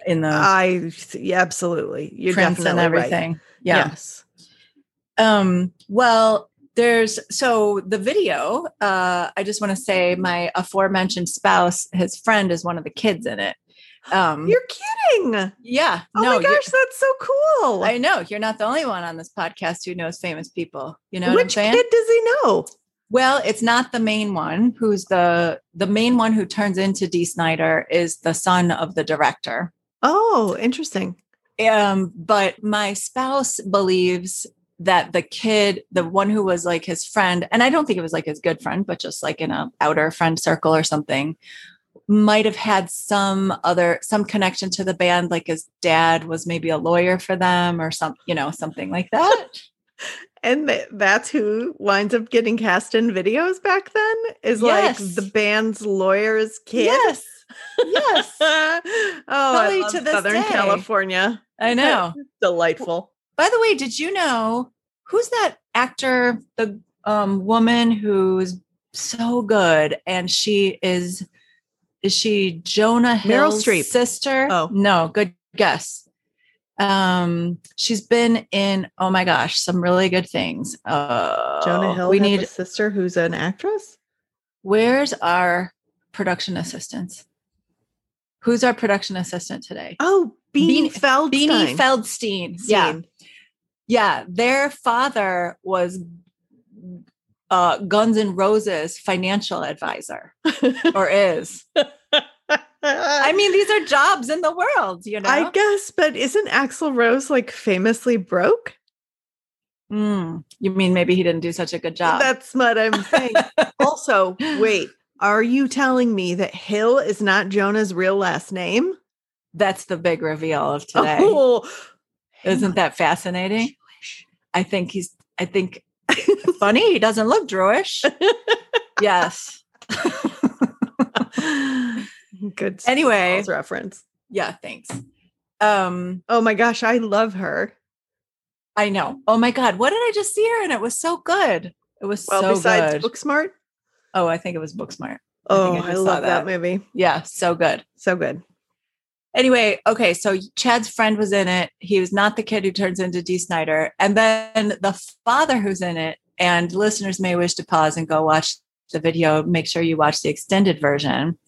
Speaker 2: in the
Speaker 1: I yeah, absolutely. You're
Speaker 2: prints and
Speaker 1: definitely right.
Speaker 2: everything. Yeah.
Speaker 1: Yes.
Speaker 2: Um, well, there's so the video, uh, I just want to say my aforementioned spouse, his friend is one of the kids in it. Um
Speaker 1: You're kidding.
Speaker 2: yeah,
Speaker 1: Oh
Speaker 2: no,
Speaker 1: my gosh, that's so cool.
Speaker 2: I know you're not the only one on this podcast who knows famous people. You know what I'm
Speaker 1: Which kid does he know?
Speaker 2: Well, it's not the main one who's the the main one who turns into Dee Snider is the son of the director.
Speaker 1: Oh, interesting.
Speaker 2: Um, but my spouse believes that the kid, the one who was like his friend, and I don't think it was like his good friend, but just like in a outer friend circle or something, might have had some other some connection to the band, like his dad was maybe a lawyer for them or some, you know, something like that.
Speaker 1: And th- that's who winds up getting cast in videos back then is like the band's lawyer's kid.
Speaker 2: yes. Yes.
Speaker 1: oh,
Speaker 2: Probably
Speaker 1: I love Southern
Speaker 2: day.
Speaker 1: California.
Speaker 2: I know.
Speaker 1: Delightful.
Speaker 2: By the way, did you know who's that actor, the um, woman who's so good, and she is is she Jonah
Speaker 1: Meryl
Speaker 2: Hill's
Speaker 1: Streep.
Speaker 2: sister?
Speaker 1: Oh.
Speaker 2: no, good guess. Um, she's been in oh my gosh, some really good things. Uh,
Speaker 1: Jonah Hill
Speaker 2: We need.
Speaker 1: a sister who's an actress.
Speaker 2: Where's our production assistants? Who's our production assistant today?
Speaker 1: Oh, Beanie,
Speaker 2: Beanie-
Speaker 1: Feldstein.
Speaker 2: Beanie Feldstein. Yeah. Yeah, their father was uh, Guns N' Roses financial advisor, or is. I mean, these are jobs in the world, you know.
Speaker 1: I guess, but isn't Axl Rose like famously broke?
Speaker 2: Mm, you mean maybe he didn't do such a good job?
Speaker 1: That's what I'm saying. also, wait, are you telling me that Hill is not Jonah's real last name?
Speaker 2: That's the big reveal of today.
Speaker 1: Oh,
Speaker 2: Isn't that fascinating? I think he's. I think funny. He doesn't look Jewish. yes.
Speaker 1: Good.
Speaker 2: Anyway.
Speaker 1: Reference.
Speaker 2: Yeah. Thanks. Um.
Speaker 1: Oh my gosh, I love her.
Speaker 2: I know. Oh my God. What did I just see her? And it was so good. It was
Speaker 1: Well,
Speaker 2: so
Speaker 1: besides
Speaker 2: good.
Speaker 1: Booksmart.
Speaker 2: oh, I think it was Booksmart.
Speaker 1: Oh,
Speaker 2: think I
Speaker 1: I, love that.
Speaker 2: that.
Speaker 1: movie.
Speaker 2: Yeah, so good.
Speaker 1: So good.
Speaker 2: Anyway, okay, so Chad's friend was in it. He was not the kid who turns into Dee Snider. And then the father who's in it, and listeners may wish to pause and go watch the video. Make sure you watch the extended version.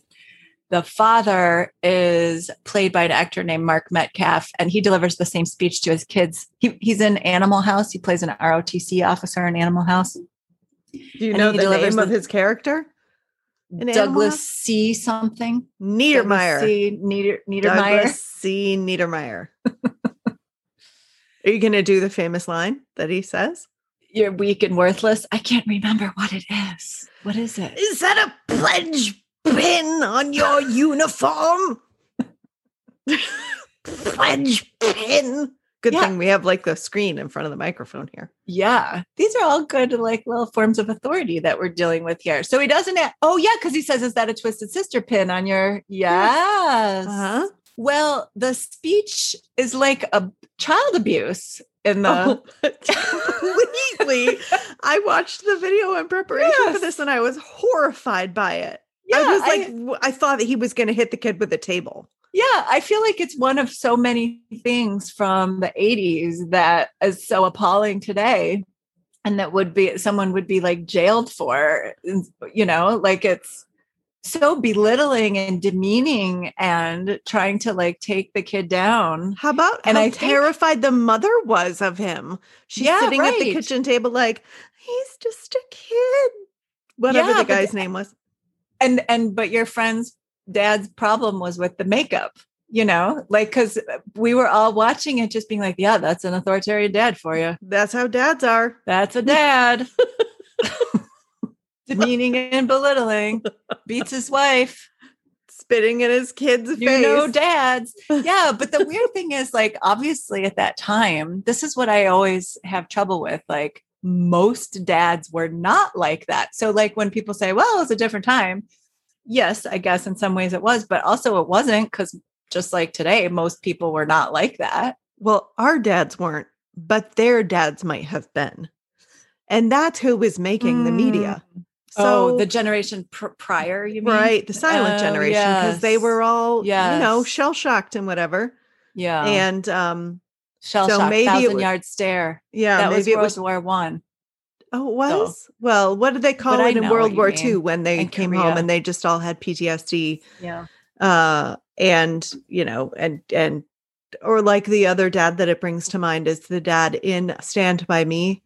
Speaker 2: the father is played by an actor named Mark Metcalf, and he delivers the same speech to his kids. He, he's in Animal House. He plays an ROTC officer in Animal House.
Speaker 1: Do you and know the name of his character?
Speaker 2: Douglas C. something.
Speaker 1: Niedermeyer.
Speaker 2: C. Nieder, Niedermeyer.
Speaker 1: Douglas C. Niedermeyer. Are you going to do the famous line that he says?
Speaker 2: You're weak and worthless. I can't remember what it is. What is it?
Speaker 1: Is that a pledge pin on your uniform? pledge pin. Good yeah. thing we have like the screen in front of the microphone here.
Speaker 2: Yeah. These are all good, like little forms of authority that we're dealing with here. So he doesn't, oh, yeah, because he says, Is that a twisted sister pin on your, yes. Uh-huh. Well, the speech is like a child abuse in the
Speaker 1: oh, completely. I watched the video in preparation yes. for this and I was horrified by it. Yeah, I was like, I, I thought that he was going to hit the kid with a table.
Speaker 2: Yeah, I feel like it's one of so many things from the 80s that is so appalling today and that would be someone would be like jailed for, you know, like it's so belittling and demeaning and trying to like take the kid down.
Speaker 1: How about and how I terrified think, the mother was of him? She's yeah, sitting right. at the kitchen table like, he's just a kid. Whatever yeah, the guy's name was.
Speaker 2: And and but your friend's dad's problem was with the makeup, you know, like because we were all watching it just being like, yeah, that's an authoritarian dad for you.
Speaker 1: That's how dads are.
Speaker 2: That's a dad. demeaning and belittling, beats his wife,
Speaker 1: spitting in his kid's
Speaker 2: you
Speaker 1: face.
Speaker 2: You know, dads. Yeah. But the weird thing is, like, obviously at that time, this is what I always have trouble with. Like, most dads were not like that. So, like, when people say, well, it's a different time, yes, I guess in some ways it was, but also it wasn't because just like today, most people were not like that.
Speaker 1: Well, our dads weren't, but their dads might have been. And that's who was making mm. the media.
Speaker 2: So oh, the generation pr- prior, you mean?
Speaker 1: Right, the silent oh, generation, because yes. they were all, yes. you know, shell shocked and whatever.
Speaker 2: Yeah,
Speaker 1: and um,
Speaker 2: shell so shocked, maybe thousand was, yard stare.
Speaker 1: Yeah,
Speaker 2: that
Speaker 1: maybe
Speaker 2: was World War One.
Speaker 1: Oh, it was so, well. What did they call it in World War II when they came Korea. home and they just all had PTSD?
Speaker 2: Yeah,
Speaker 1: uh, and you know, and and or like the other dad that it brings to mind is the dad in Stand by Me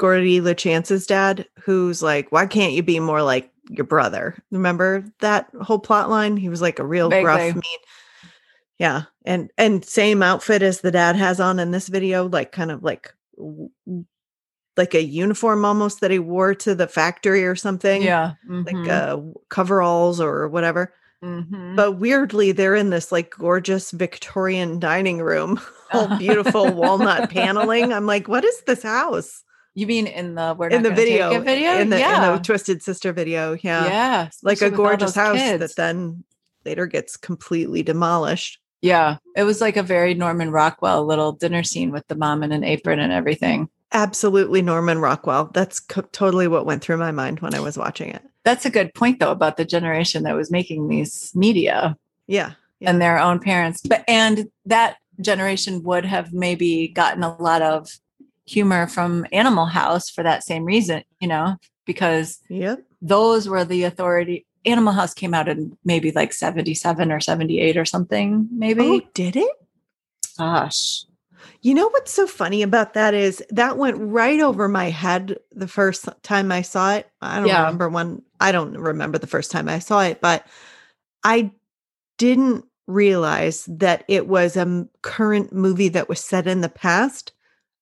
Speaker 1: Gordie Lachance's dad, who's like, why can't you be more like your brother? Remember that whole plot line? He was like a real Vaguely. gruff, mean. Yeah. And and same outfit as the dad has on in this video, like kind of like like a uniform almost that he wore to the factory or something.
Speaker 2: Yeah.
Speaker 1: Mm-hmm. Like uh coveralls or whatever. Mm-hmm. But weirdly, they're in this like gorgeous Victorian dining room, all beautiful walnut paneling. I'm like, what is this house?
Speaker 2: You mean in the we're
Speaker 1: in the video,
Speaker 2: video,
Speaker 1: in the,
Speaker 2: yeah.
Speaker 1: in the Twisted Sister video, yeah,
Speaker 2: yeah,
Speaker 1: like a gorgeous house kids. that then later gets completely demolished.
Speaker 2: Yeah, it was like a very Norman Rockwell little dinner scene with the mom in an apron and everything.
Speaker 1: Absolutely, Norman Rockwell. That's co- totally what went through my mind when I was watching it.
Speaker 2: That's a good point, though, about the generation that was making these media.
Speaker 1: Yeah, yeah.
Speaker 2: and their own parents, but and that generation would have maybe gotten a lot of humor from Animal House for that same reason, you know, because
Speaker 1: yep.
Speaker 2: those were the authority. Animal House came out in maybe like 77 or 78 or something, maybe.
Speaker 1: Oh, did it?
Speaker 2: Gosh.
Speaker 1: You know what's so funny about that is that went right over my head the first time I saw it. I don't yeah. remember when, I don't remember the first time I saw it, but I didn't realize that it was a current movie that was set in the past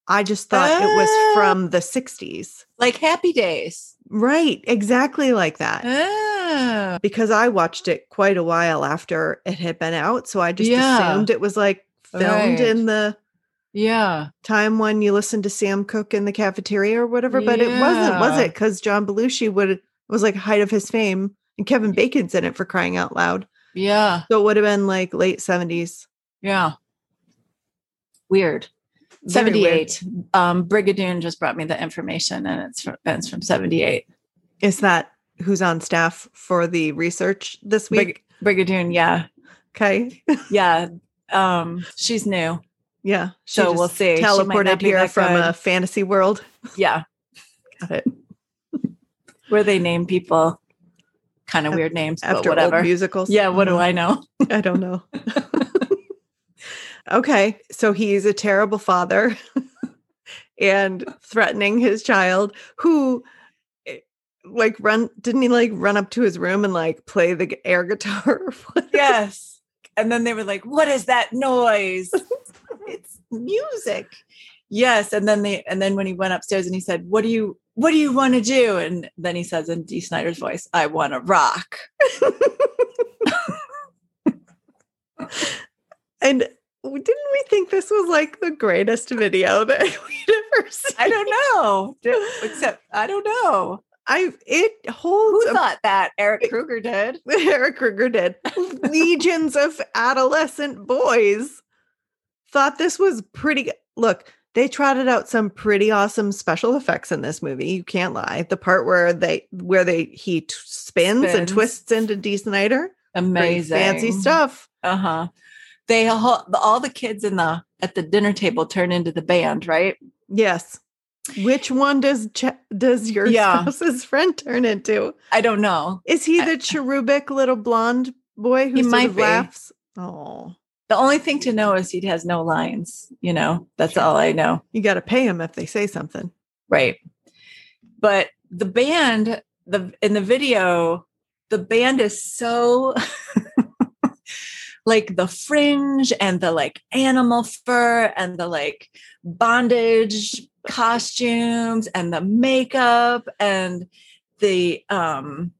Speaker 1: I just thought it was ah. from the 60s.
Speaker 2: Like Happy Days.
Speaker 1: Right, exactly like that.
Speaker 2: Ah.
Speaker 1: Because I watched it quite a while after it had been out. So I just yeah. assumed it was like filmed right. in the
Speaker 2: yeah
Speaker 1: time when you listened to Sam Cooke in the cafeteria or whatever. But yeah. it wasn't, was it? Because John Belushi would was like height of his fame and Kevin Bacon's in it for crying out loud.
Speaker 2: Yeah.
Speaker 1: So it would have been like late 70s.
Speaker 2: Yeah. Weird. 78. Um, Brigadoon just brought me the information and it's from, it's from 78.
Speaker 1: Is that who's on staff for the research this week?
Speaker 2: Brig- Brigadoon, yeah.
Speaker 1: Okay.
Speaker 2: yeah. Um, she's new.
Speaker 1: Yeah.
Speaker 2: So we'll see.
Speaker 1: Teleported here from good. a fantasy world.
Speaker 2: Yeah.
Speaker 1: Got it.
Speaker 2: Where they name people kind of weird names, but
Speaker 1: After
Speaker 2: whatever.
Speaker 1: old musicals.
Speaker 2: Yeah, what do
Speaker 1: Mhm.
Speaker 2: I know?
Speaker 1: I don't know. okay, so he's a terrible father and threatening his child who eh, like run didn't he like run up to his room and like play the air guitar
Speaker 2: yes. And then they were like, "What is that noise?" Music. Yes, and then they and then when he went upstairs and he said, "What do you what do you want to do?" And then he says in Dee Snider's voice, "I want to rock."
Speaker 1: and didn't we think this was like the greatest video that we'd ever seen?
Speaker 2: I don't know. Except I don't know.
Speaker 1: I it
Speaker 2: Who
Speaker 1: holds a
Speaker 2: thought that? Eric Kruger did.
Speaker 1: Eric Kruger did. Legions of adolescent boys thought this was pretty. Look, they trotted out some pretty awesome special effects in this movie. You can't lie. The part where they where they he t- spins, and twists into Dee Snider,
Speaker 2: Amazing.
Speaker 1: fancy stuff.
Speaker 2: Uh-huh. They all, all the kids in the at the dinner table turn into the band, right?
Speaker 1: Yes. Which one does does your
Speaker 2: Yeah.
Speaker 1: spouse's friend turn into?
Speaker 2: I don't know.
Speaker 1: Is he the cherubic little blonde boy who
Speaker 2: He
Speaker 1: sort
Speaker 2: might
Speaker 1: of
Speaker 2: be.
Speaker 1: laughs? Oh,
Speaker 2: The only thing to know is he has no lines, you know. That's all I know.
Speaker 1: you got to pay him if they say something.
Speaker 2: Right. But the band, the in the video, the band is so like the fringe and the like animal fur and the like bondage costumes and the makeup and the um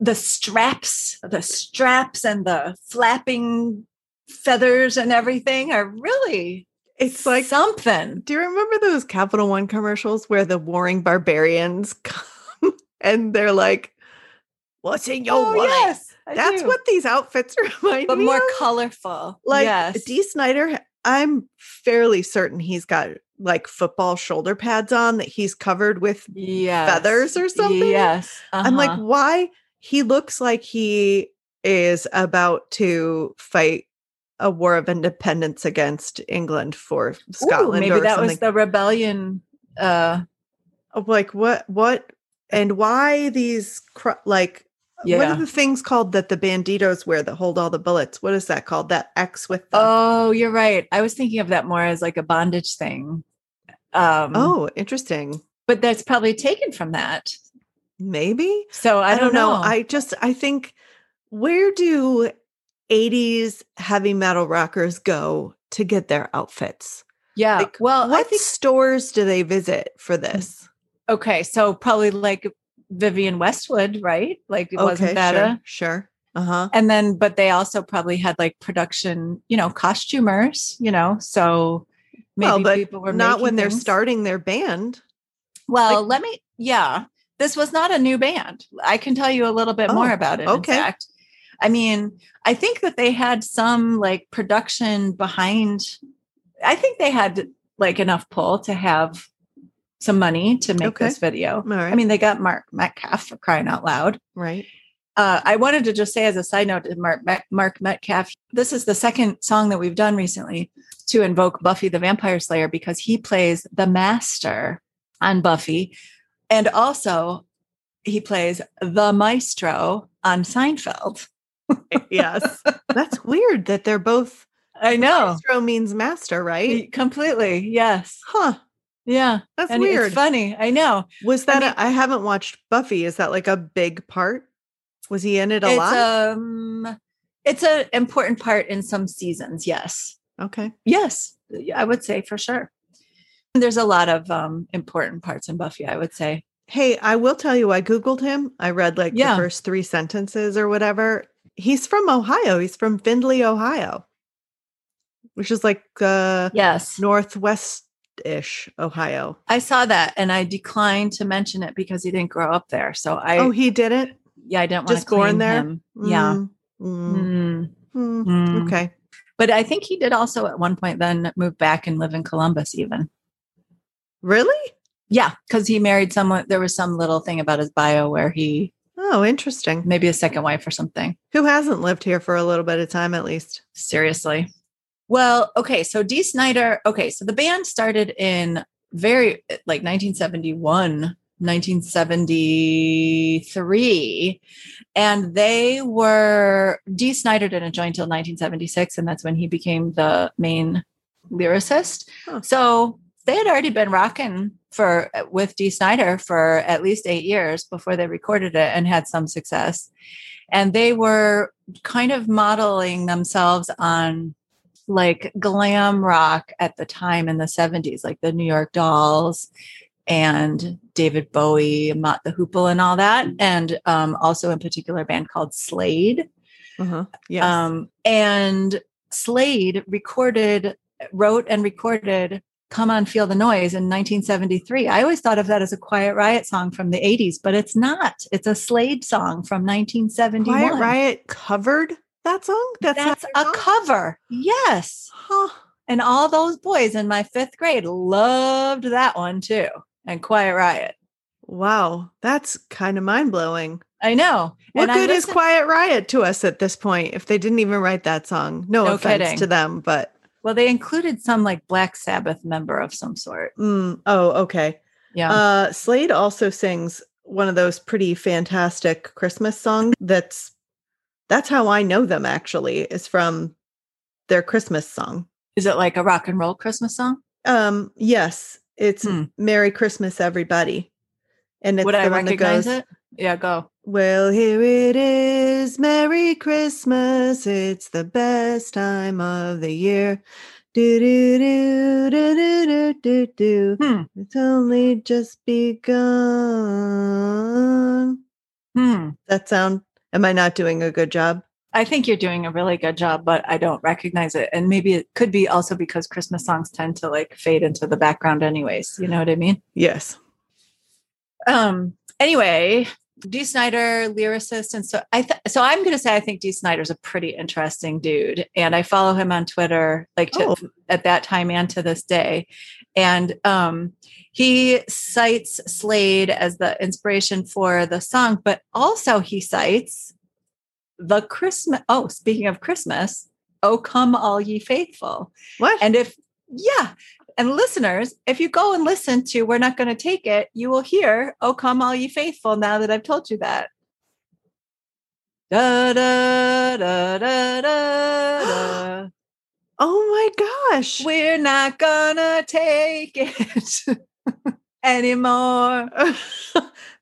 Speaker 2: the straps the straps and the flapping feathers and everything are really
Speaker 1: It's like
Speaker 2: something
Speaker 1: Do you remember those Capital One commercials where the warring barbarians come and they're like, "What's in your
Speaker 2: oh
Speaker 1: wallet?"
Speaker 2: yes
Speaker 1: That's
Speaker 2: do.
Speaker 1: what these outfits remind
Speaker 2: but
Speaker 1: me
Speaker 2: more
Speaker 1: of.
Speaker 2: colorful.
Speaker 1: Like
Speaker 2: yes.
Speaker 1: Dee Snider, I'm fairly certain he's got like football shoulder pads on that he's covered with.
Speaker 2: yes.
Speaker 1: feathers or something?
Speaker 2: Yes.
Speaker 1: I'm like,
Speaker 2: uh-huh.
Speaker 1: why? He looks like he is about to fight a war of independence against England for
Speaker 2: Ooh,
Speaker 1: Scotland.
Speaker 2: maybe
Speaker 1: or
Speaker 2: that
Speaker 1: something.
Speaker 2: was the rebellion. Uh,
Speaker 1: of like what what and why these cr- like what are the things called that the banditos wear that hold all the bullets what is that called that x with the
Speaker 2: oh, you're right. I was thinking of that more as like a bondage thing. Um,
Speaker 1: oh interesting
Speaker 2: but that's probably taken from that.
Speaker 1: Maybe
Speaker 2: So I, don't, know.
Speaker 1: i just i think where do 80s heavy metal rockers go to get their outfits
Speaker 2: yeah.
Speaker 1: like,
Speaker 2: well,
Speaker 1: what
Speaker 2: think
Speaker 1: stores do they visit for this
Speaker 2: okay. So probably like Vivienne Westwood, right? Like, it wasn't that
Speaker 1: sure
Speaker 2: a
Speaker 1: sure uh-huh
Speaker 2: and then but they also probably had like production you know costumers you know so maybe
Speaker 1: well but
Speaker 2: people were
Speaker 1: not when they're
Speaker 2: things.
Speaker 1: starting their band
Speaker 2: well
Speaker 1: like-
Speaker 2: let me yeah this was not a new band i can tell you a little bit more
Speaker 1: Oh,
Speaker 2: about it
Speaker 1: okay.
Speaker 2: in fact i mean i think that they had some like production behind i think they had like enough pull to have some money to make
Speaker 1: Okay.
Speaker 2: this video
Speaker 1: right
Speaker 2: i mean they got mark metcalf for crying out loud
Speaker 1: right
Speaker 2: uh, I wanted to just say as a side note to Mark, Mark Metcalf, this is the second song that we've done recently to invoke Buffy the Vampire Slayer because he plays the master on Buffy. And also, he plays the maestro on Seinfeld.
Speaker 1: yes that's weird that they're both
Speaker 2: I know.
Speaker 1: maestro means master right
Speaker 2: Completely. Yes.
Speaker 1: huh
Speaker 2: Yeah.
Speaker 1: that's
Speaker 2: and
Speaker 1: weird
Speaker 2: it's funny. I know.
Speaker 1: was
Speaker 2: I
Speaker 1: that
Speaker 2: mean-
Speaker 1: I I haven't watched buffy is that like a big part was he in it a
Speaker 2: it's
Speaker 1: lot
Speaker 2: um it's an important part in some seasons, yes.
Speaker 1: okay
Speaker 2: Yes, I would say for sure. There's a lot of um, important parts in Buffy, I would say.
Speaker 1: hey i will tell you i googled him i read like
Speaker 2: Yeah.
Speaker 1: the first three sentences or whatever he's from ohio he's from findlay ohio which is like uh
Speaker 2: Yes.
Speaker 1: northwest-ish ohio
Speaker 2: I saw that and I declined to mention it because he didn't grow up there. So I,
Speaker 1: oh he didn't
Speaker 2: yeah, I didn't want
Speaker 1: just
Speaker 2: to
Speaker 1: born there?
Speaker 2: him. Yeah.
Speaker 1: Mm, mm,
Speaker 2: Mm,
Speaker 1: mm.
Speaker 2: mm.
Speaker 1: okay
Speaker 2: But I think he did also at one point then move back and live in Columbus, even.
Speaker 1: Really
Speaker 2: Yeah, because he married someone. There was some little thing about his bio where he
Speaker 1: oh interesting
Speaker 2: maybe a second wife or something.
Speaker 1: who hasn't lived here for a little bit of time at least
Speaker 2: Seriously. Well, okay. So Dee Snider, okay. So the band started in very eh, like 1971 1973. And they were, Dee Snider didn't join until 1976, and that's when he became the main lyricist. Huh. So they had already been rocking for with Dee Snider for at least eight years before they recorded it and had some success. And they were kind of modeling themselves on like glam rock at the time in the 70s, like the New York Dolls and David Bowie, Mott the Hoople, and all that. And um, also in particular, a band called Slade. Uh-huh. Yes. Um, and Slade recorded, wrote and recorded Come On Feel the Noise in 1973. I always thought of that as a Quiet Riot song from the 80s, but it's not. It's a Slade song from 1971.
Speaker 1: Quiet Riot covered that song?
Speaker 2: That's, That's a song? cover. Yes. Huh. And all those boys in my fifth grade loved that one too. And Quiet Riot.
Speaker 1: Wow. That's kind of mind blowing.
Speaker 2: I know.
Speaker 1: What and good is Quiet Riot to us at this point if they didn't even write that song? No, no offense kidding. to them, but.
Speaker 2: Well, they included some like Black Sabbath member of some sort.
Speaker 1: Mm, oh, okay. Yeah. Uh, Slade also sings one of those pretty fantastic Christmas songs that's that's how I know them actually, is from their Christmas song.
Speaker 2: Is it like a rock and roll Christmas song?
Speaker 1: Um, yes. It's hmm. Merry Christmas, everybody.
Speaker 2: And it's Would I recognize goes, it? Yeah, go.
Speaker 1: Well, here it is. Merry Christmas. It's the best time of the year. Do do do do do do do do. Hmm. It's only just begun. Hmm. That sound Am I not doing a good job?
Speaker 2: I think you're doing a really good job, but I don't recognize it. And maybe it could be also because Christmas songs tend to like fade into the background anyways. You know what I mean?
Speaker 1: Yes.
Speaker 2: Um anyway, Dee Snider, lyricist, and so I th- so I'm going to say I think Dee Snider's a pretty interesting dude, and I follow him on Twitter, like to, oh. at that time and to this day, and um, he cites Slade as the inspiration for the song, but also he cites the Christmas. Oh, speaking of Christmas, "Oh Come All Ye Faithful."
Speaker 1: What?
Speaker 2: And if yeah, and listeners, if you go and listen to We're Not Going to Take It, you will hear, Oh, come all ye faithful, now that I've told you that. Da, da, da, da, da,
Speaker 1: da. Oh my gosh.
Speaker 2: We're not gonna take it anymore.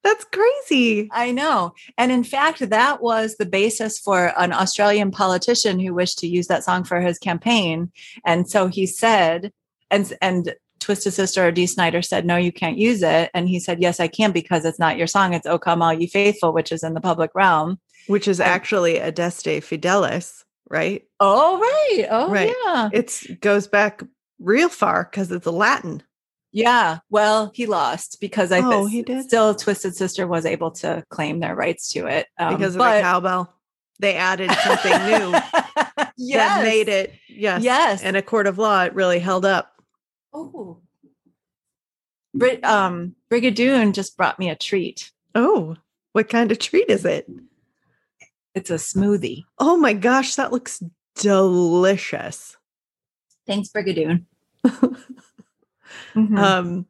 Speaker 1: That's crazy.
Speaker 2: I know. And in fact, that was the basis for an Australian politician who wished to use that song for his campaign. And so he said, and and Twisted Sister or Dee Snider said, No, you can't use it. And he said, Yes, I can because it's not your song. It's O Come All You Faithful, which is in the public realm.
Speaker 1: Which is and, actually Adeste Fideles, right?
Speaker 2: Oh, right. Oh, right. yeah.
Speaker 1: It goes back real far because it's a Latin.
Speaker 2: Yeah. Well, he lost because I oh, he did? still Twisted Sister was able to claim their rights to it.
Speaker 1: Um, because of but, the cowbell. They added something new yes. that made it, yes.
Speaker 2: Yes.
Speaker 1: And a court of law, it really held up.
Speaker 2: Oh. Brit, um, Brigadoon just brought me a treat.
Speaker 1: Oh, what kind of treat is it?
Speaker 2: It's a smoothie.
Speaker 1: Oh my gosh, that looks delicious.
Speaker 2: Thanks, Brigadoon. mm-hmm.
Speaker 1: Um,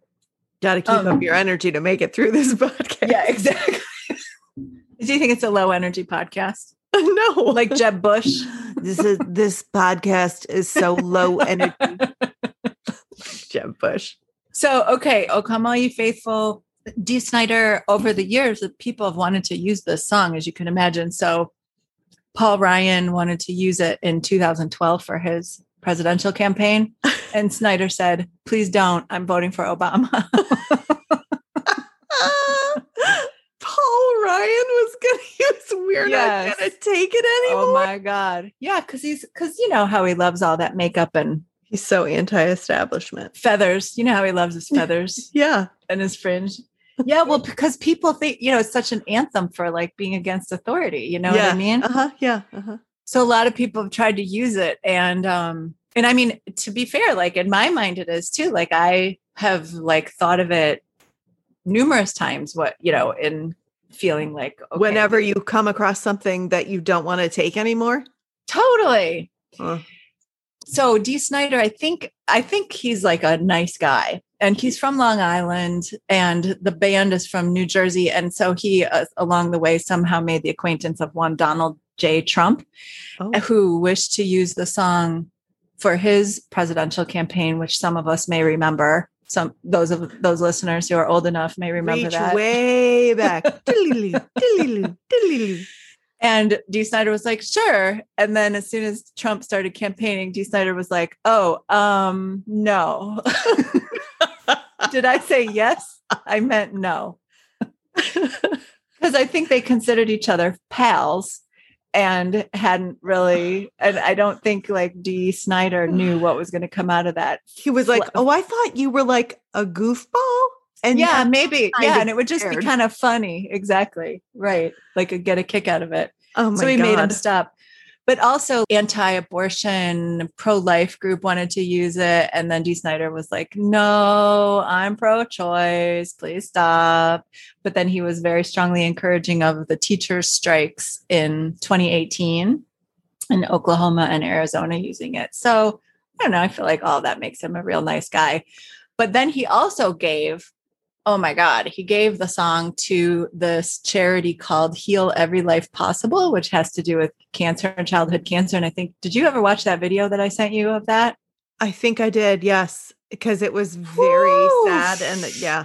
Speaker 1: got to keep um, up your energy to make it through this podcast.
Speaker 2: Yeah, exactly. Do you think it's a low energy podcast?
Speaker 1: no,
Speaker 2: like Jeb Bush.
Speaker 1: This is this podcast is so low energy. Jeb Bush.
Speaker 2: So, okay, O Come All You Faithful, Dee Snider, over the years, people have wanted to use this song, as you can imagine. So, Paul Ryan wanted to use it in 2012 for his presidential campaign. And Snider said, please don't. I'm voting for Obama.
Speaker 1: Paul Ryan was gonna was we're yes. not gonna take it oh anymore.
Speaker 2: Oh my god. Yeah, because he's because you know how he loves all that makeup and
Speaker 1: He's so anti-establishment.
Speaker 2: Feathers. You know how he loves his feathers.
Speaker 1: yeah.
Speaker 2: And his fringe. Yeah, well, because people think, you know, it's such an anthem for like being against authority. You know
Speaker 1: yeah.
Speaker 2: what I mean?
Speaker 1: Uh-huh. Yeah. Uh-huh.
Speaker 2: So a lot of people have tried to use it. And um, and I mean, to be fair, like in my mind it is too. Like I have like thought of it numerous times, what, you know, in feeling like
Speaker 1: okay, whenever you come across something that you don't want to take anymore.
Speaker 2: Totally. Huh so Dee Snider, I think I think he's like a nice guy. and he's from Long Island, and the band is from New Jersey. And so he, uh, along the way, somehow made the acquaintance of one Donald J. Trump, oh. who wished to use the song for his presidential campaign, which some of us may remember. Some those of those listeners who are old enough may remember
Speaker 1: Reach
Speaker 2: that
Speaker 1: way back.
Speaker 2: and Dee Snider was like, sure. And then as soon as Trump started campaigning, Dee Snider was like, oh, um, no. Did I say yes? I meant no. Because I think they considered each other pals and hadn't really and i don't think like Dee Snider knew what was going to come out of that
Speaker 1: he was like oh i thought you were like a goofball
Speaker 2: and yeah maybe. yeah and it would just scared. be kind of funny. Exactly. Right. Like a, get a kick out of it. Oh my so we God. made him stop. But also anti-abortion pro-life group wanted to use it and then Dee Snider was like no i'm pro-choice. Please stop. But then he was very strongly encouraging of the teachers strikes in 2018 in oklahoma and arizona using it. So i don't know. I feel like all that makes him a real nice guy. But then he also gave oh my God, he gave the song to this charity called Heal Every Life Possible, which has to do with cancer and childhood cancer. And I think, did you ever watch that video that I sent you of that?
Speaker 1: I think I did, yes, because it was very Woo! sad. And yeah.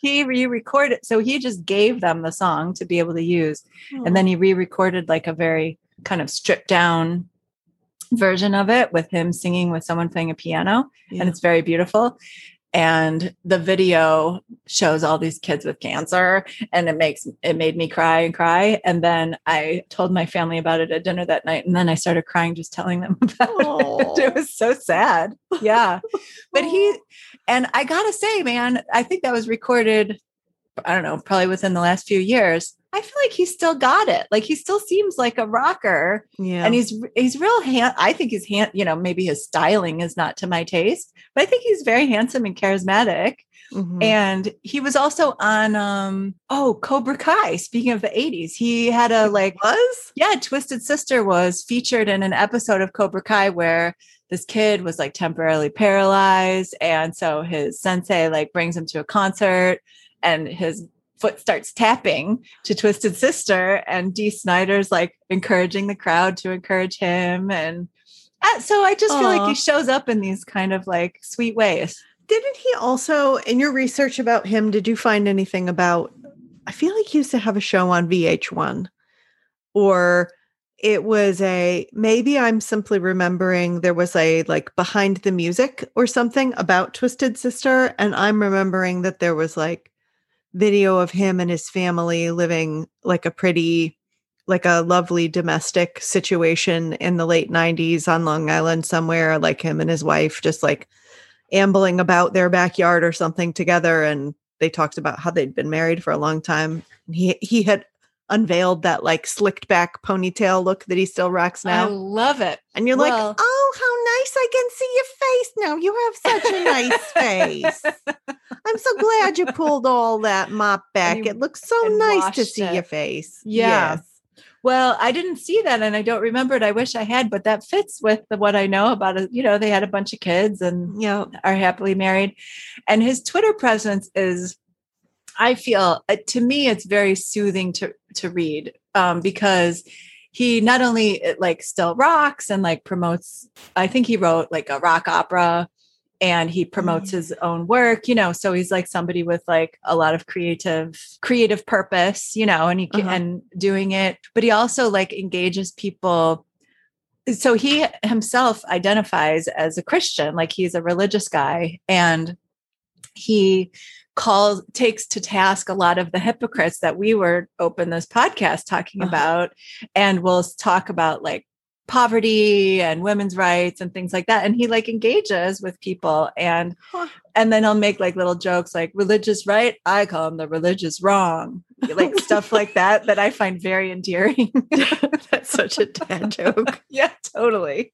Speaker 2: He re recorded, so he just gave them the song to be able to use. Oh. And then he re recorded like a very kind of stripped down version of it with him singing with someone playing a piano. Yeah. And it's very beautiful and the video shows all these kids with cancer and it makes it made me cry and cry. And then i told my family about it at dinner that night and then i started crying just telling them about Aww. it it was so sad. Yeah. But he and i gotta say man i think that was recorded i don't know probably within the last few years I feel like he's still got it. Like he still seems like a rocker. Yeah. And he's he's real hand I think his hand, you know, maybe his styling is not to my taste, but I think he's very handsome and charismatic. Mm-hmm. And he was also on um oh Cobra Kai. Speaking of the 80s, he had a like
Speaker 1: was
Speaker 2: yeah, Twisted Sister was featured in an episode of Cobra Kai where this kid was like temporarily paralyzed and so his sensei like brings him to a concert and his foot starts tapping to Twisted Sister, and Dee Snider's like encouraging the crowd to encourage him. And uh, so I just Aww. feel like he shows up in these kind of like sweet ways.
Speaker 1: Didn't he also, in your research about him, did you find anything about? I feel like he used to have a show on VH1 or it was a maybe I'm simply remembering there was a like behind the music or something about Twisted Sister. And I'm remembering that there was like video of him and his family living like a pretty like a lovely domestic situation in the late 90s on Long Island somewhere like him and his wife just like ambling about their backyard or something together and they talked about how they'd been married for a long time. He he had unveiled that like slicked back ponytail look that he still rocks now.
Speaker 2: I love it.
Speaker 1: And you're well, like, oh, how nice I can see your face now. You have such a nice face. I'm so glad you pulled all that mop back. It looks so nice to see it. your face.
Speaker 2: Yeah. Yes. Well, I didn't see that and I don't remember it. I wish I had, but that fits with the, what I know about it. You know, they had a bunch of kids and you know, are happily married. And his Twitter presence is I feel uh, to me it's very soothing to to read um, because he not only uh, like still rocks and like promotes. I think he wrote like a rock opera and he promotes mm-hmm. his own work you know so he's like somebody with like a lot of creative creative purpose you know and he uh-huh. and doing it but he also like engages people so he himself identifies as a christian like he's a religious guy and he calls takes to task a lot of the hypocrites that we were open this podcast talking uh-huh. about and we'll talk about like poverty and women's rights and things like that and he like engages with people and huh. and then he'll make like little jokes like religious right i call him the religious wrong like stuff like that that i find very endearing
Speaker 1: that's such a dad joke
Speaker 2: yeah totally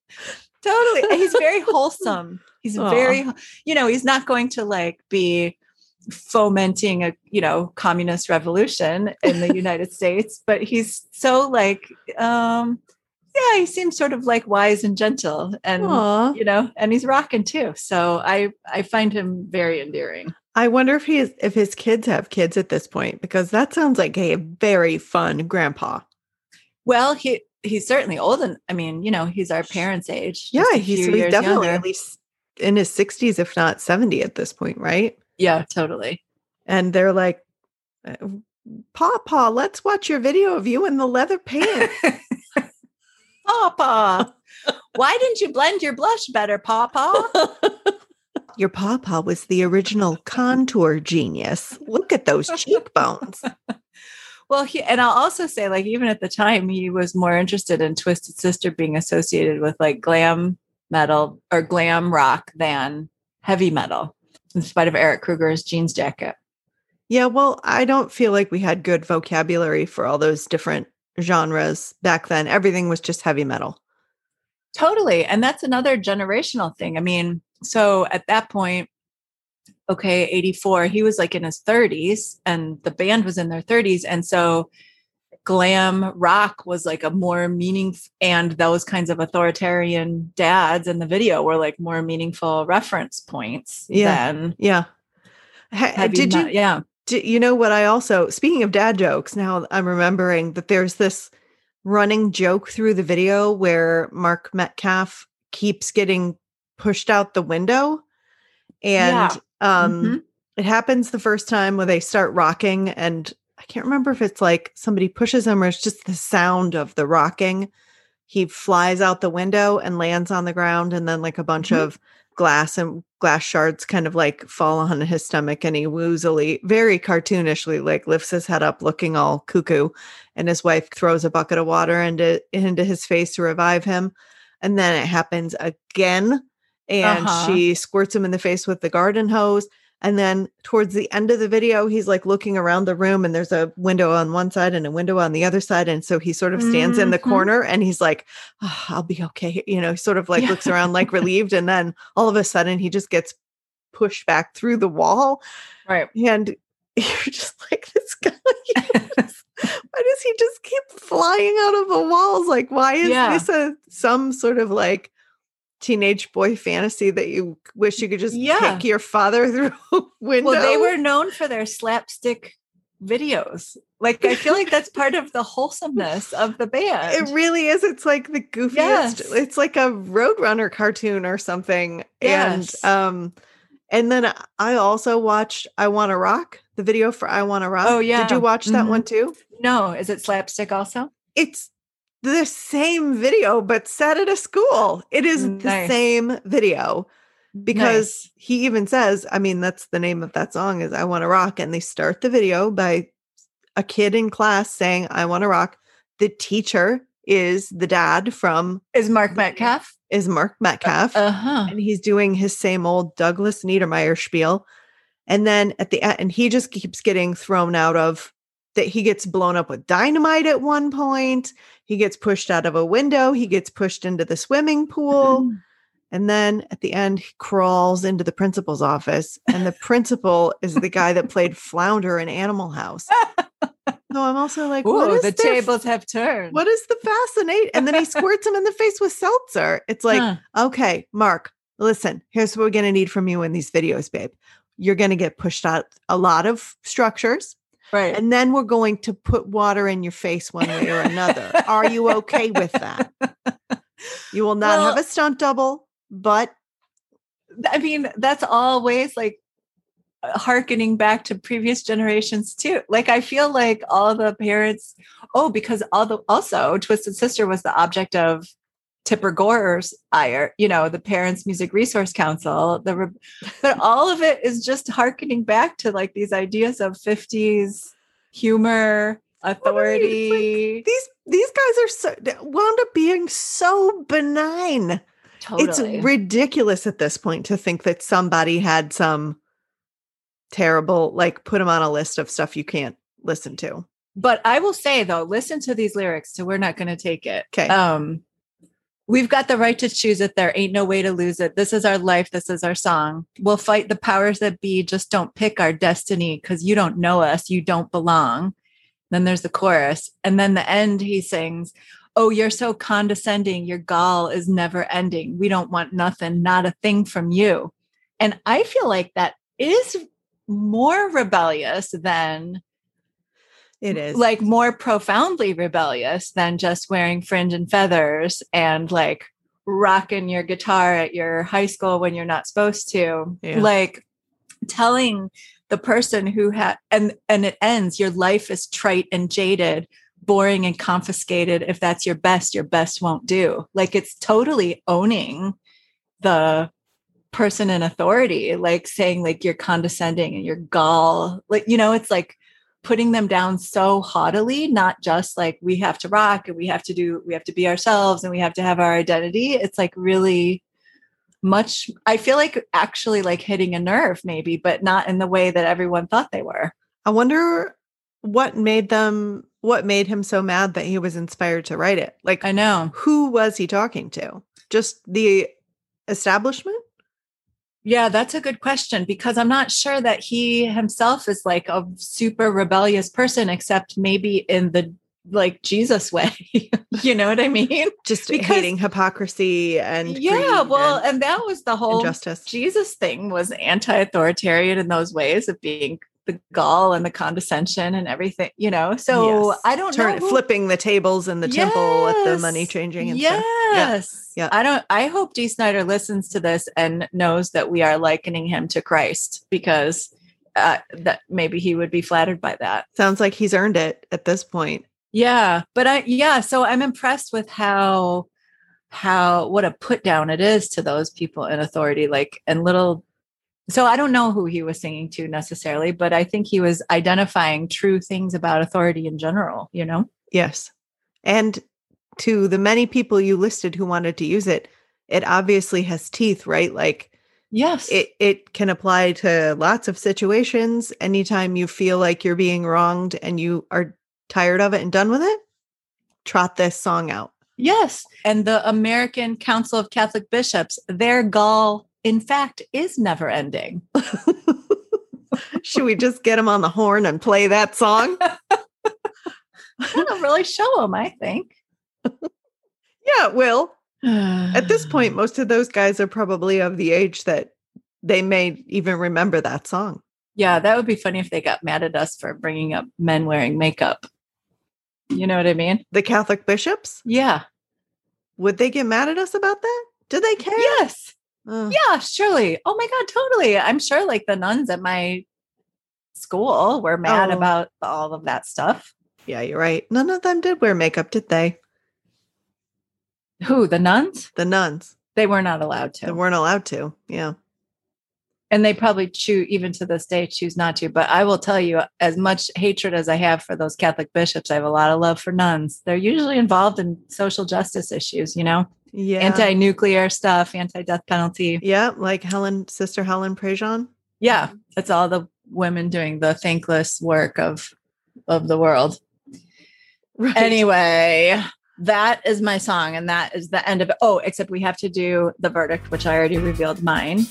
Speaker 2: totally he's very wholesome he's Aww. very you know he's not going to like be fomenting a you know communist revolution in the united states but he's so like um Yeah, he seems sort of like wise and gentle, and Aww. you know, and he's rocking too. So I I find him very endearing.
Speaker 1: I wonder if he is, if his kids have kids at this point because that sounds like a very fun grandpa.
Speaker 2: Well, he he's certainly old, and I mean, you know, he's our parents' age.
Speaker 1: Yeah, he's, he's definitely younger. at least in his sixties, if not seventy, at this point, right?
Speaker 2: Yeah, totally.
Speaker 1: And they're like, uh, Papa, let's watch your video of you in the leather pants.
Speaker 2: Papa, why didn't you blend your blush better, Papa?
Speaker 1: your Papa was the original contour genius. Look at those cheekbones.
Speaker 2: well, he, and I'll also say, like, even at the time, he was more interested in Twisted Sister being associated with like glam metal or glam rock than heavy metal, in spite of Eric Kruger's jeans jacket.
Speaker 1: Yeah, well, I don't feel like we had good vocabulary for all those different genres back then. Everything was just heavy metal.
Speaker 2: Totally. And that's another generational thing. I mean, so at that point, okay, 84, he was like in his 30s and the band was in their 30s. And so glam rock was like a more meaningful, and those kinds of authoritarian dads in the video were like more meaningful reference points
Speaker 1: yeah.
Speaker 2: than.
Speaker 1: Yeah. did you?
Speaker 2: Yeah
Speaker 1: you know what? I also, speaking of dad jokes, now I'm remembering that there's this running joke through the video where Mark Metcalf keeps getting pushed out the window. And yeah. um, mm-hmm. it happens the first time when they start rocking. And can't remember if it's like somebody pushes him or it's just the sound of the rocking. He flies out the window and lands on the ground. And then, like, a bunch mm-hmm. of glass and glass shards kind of like fall on his stomach and he woozily, very cartoonishly, like lifts his head up looking all cuckoo. And his wife throws a bucket of water into, into his face to revive him. And then it happens again. And uh-huh. she squirts him in the face with the garden hose. And then towards the end of the video, he's like looking around the room and there's a window on one side and a window on the other side. And so he sort of stands mm-hmm. in the mm-hmm. corner and he's like, oh, I'll be okay. You know, sort of like yeah. looks around like relieved. And then all of a sudden he just gets pushed back through the wall.
Speaker 2: Right.
Speaker 1: And you're just like, this guy, why does he just keep flying out of the walls? Like, why is yeah. this a some sort of like teenage boy fantasy that you wish you could just yeah. kick your father through a window.
Speaker 2: Well, they were known for their slapstick videos. Like I feel like that's part of the wholesomeness of the band.
Speaker 1: It really is. It's like the goofiest. Yes. It's like a Roadrunner cartoon or something. Yes. And um and then I also watched I Wanna Rock, the video for I Wanna Rock.
Speaker 2: Oh yeah.
Speaker 1: Did you watch that mm-hmm. one too?
Speaker 2: No. Is it slapstick also?
Speaker 1: It's the same video, but set at a school. It is nice. the same video because nice. he even says, I mean, that's the name of that song is I Want to Rock. And they start the video by a kid in class saying, I want to rock. The teacher is the dad from
Speaker 2: is Mark Metcalf.
Speaker 1: Is Mark Metcalf.
Speaker 2: Uh-huh.
Speaker 1: And he's doing his same old Douglas Niedermeyer spiel. And then at the end, and he just keeps getting thrown out of that he gets blown up with dynamite at one point. He gets pushed out of a window. He gets pushed into the swimming pool. Mm-hmm. And then at the end, he crawls into the principal's office. And the principal is the guy that played Flounder in Animal House. So I'm also like,
Speaker 2: Ooh, the tables have turned.
Speaker 1: What is the fascinate? And then he squirts him in the face with seltzer. It's like, huh. okay, Mark, listen, here's what we're going to need from you in these videos, babe. You're going to get pushed out a lot of structures.
Speaker 2: Right.
Speaker 1: And then we're going to put water in your face one way or another. Are you okay with that? You will not well, have a stunt double, but
Speaker 2: I mean, that's always like uh, harkening back to previous generations too. Like I feel like all the parents, oh, because all the also Twisted Sister was the object of Tipper Gore's ire, you know, the Parents Music Resource Council, the but all of it is just harkening back to like these ideas of 50s humor, authority.
Speaker 1: Like these these guys are so wound up being so benign. Totally. It's ridiculous at this point to think that somebody had some terrible like put them on a list of stuff you can't listen to.
Speaker 2: But I will say though, listen to these lyrics so we're not going to take it.
Speaker 1: Okay.
Speaker 2: Um We've got the right to choose it. There ain't no way to lose it. This is our life. This is our song. We'll fight the powers that be. Just don't pick our destiny because you don't know us. You don't belong. Then there's the chorus. And then the end, he sings, oh, you're so condescending. Your gall is never ending. We don't want nothing, not a thing from you. And I feel like that is more rebellious than
Speaker 1: it is
Speaker 2: like more profoundly rebellious than just wearing fringe and feathers and like rocking your guitar at your high school when you're not supposed to. Yeah. Like telling the person who had and and it ends your life is trite and jaded boring and confiscated if that's your best your best won't do like it's totally owning the person in authority like saying like you're condescending and you're gall like you know it's like putting them down so haughtily not just like we have to rock and we have to do we have to be ourselves and we have to have our identity. It's like really much i feel like actually like hitting a nerve maybe but not in the way that everyone thought they were.
Speaker 1: I wonder what made them what made him so mad that he was inspired to write it? Like
Speaker 2: i know.
Speaker 1: who was he talking to? Just the establishment
Speaker 2: yeah, that's a good question because I'm not sure that he himself is like a super rebellious person, except maybe in the like Jesus way. you know what I mean?
Speaker 1: Just because, hating hypocrisy and
Speaker 2: yeah, well, and, and, that was the whole
Speaker 1: injustice.
Speaker 2: Jesus thing was anti-authoritarian in those ways of being the gall and the condescension and everything, you know. So yes. I don't Turn, know
Speaker 1: who, flipping the tables in the yes. temple at the money changing and
Speaker 2: yes.
Speaker 1: stuff.
Speaker 2: Yeah. yeah. I don't I hope Dee Snider listens to this and knows that we are likening him to Christ because uh, that maybe he would be flattered by that.
Speaker 1: Sounds like he's earned it at this point.
Speaker 2: Yeah, but I yeah, so I'm impressed with how how what a put down it is to those people in authority like and little so I don't know who he was singing to necessarily, but I think he was identifying true things about authority in general, you know?
Speaker 1: Yes. And to the many people you listed who wanted to use it, it obviously has teeth, right? Like
Speaker 2: yes.
Speaker 1: It it can apply to lots of situations. Anytime you feel like you're being wronged and you are tired of it and done with it, trot this song out.
Speaker 2: Yes. And the American Council of Catholic Bishops, their gall in fact, is never ending.
Speaker 1: Should we just get him on the horn and play that song?
Speaker 2: That'll really show him, I think.
Speaker 1: yeah, it will. At this point, most of those guys are probably of the age that they may even remember that song.
Speaker 2: Yeah, that would be funny if they got mad at us for bringing up men wearing makeup. You know what I mean?
Speaker 1: The Catholic bishops?
Speaker 2: Yeah.
Speaker 1: Would they get mad at us about that? Do they care?
Speaker 2: Yes. Uh, yeah, surely. Oh my God, totally. I'm sure like the nuns at my school were mad oh. about all of that stuff.
Speaker 1: Yeah, you're right. None of them did wear makeup, did they?
Speaker 2: Who, the nuns?
Speaker 1: The nuns.
Speaker 2: They were not allowed to.
Speaker 1: They weren't allowed to. Yeah.
Speaker 2: And they probably choose, even to this day, choose not to. But I will tell you, as much hatred as I have for those Catholic bishops, I have a lot of love for nuns. They're usually involved in social justice issues, you know?
Speaker 1: Yeah.
Speaker 2: anti-nuclear stuff anti-death penalty.
Speaker 1: Yeah like helen sister helen prejean?
Speaker 2: Yeah it's all the women doing the thankless work of of the world. Right. anyway that is my song and that is the end of it. Oh except we have to do the verdict which i already revealed mine.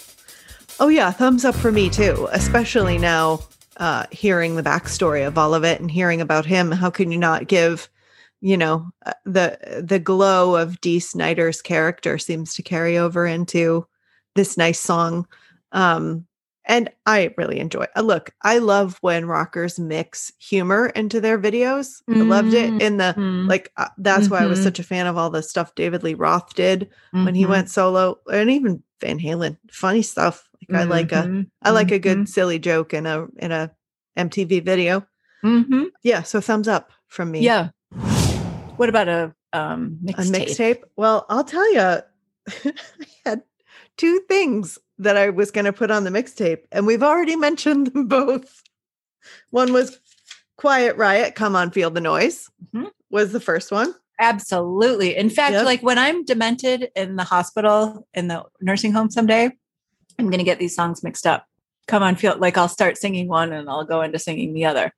Speaker 1: Oh yeah thumbs up for me too especially now uh hearing the backstory of all of it and hearing about him how can you not give you know uh, the the glow of Dee Snider's character seems to carry over into this nice song um and I really enjoy. Uh, look, I love when rockers mix humor into their videos. Mm-hmm. I loved it in the mm-hmm. like. Uh, that's mm-hmm. why I was mm-hmm. such a fan of all the stuff David Lee Roth did when he mm-hmm. went solo, and even Van Halen. Funny stuff. Like I like a mm-hmm. Like a good silly joke in a in a MTV video. Yeah, so thumbs up from me.
Speaker 2: Yeah, what about a um, mixtape?
Speaker 1: A mixtape? Well, I'll tell you, I had two things that I was going to put on the mixtape, and we've already mentioned them both. One was Quiet Riot, Come On Feel the Noise, mm-hmm. was the first one.
Speaker 2: Absolutely. In fact, yep. like when I'm demented in the hospital, in the nursing home someday, I'm going to get these songs mixed up. Come on, feel like I'll start singing one and I'll go into singing the other.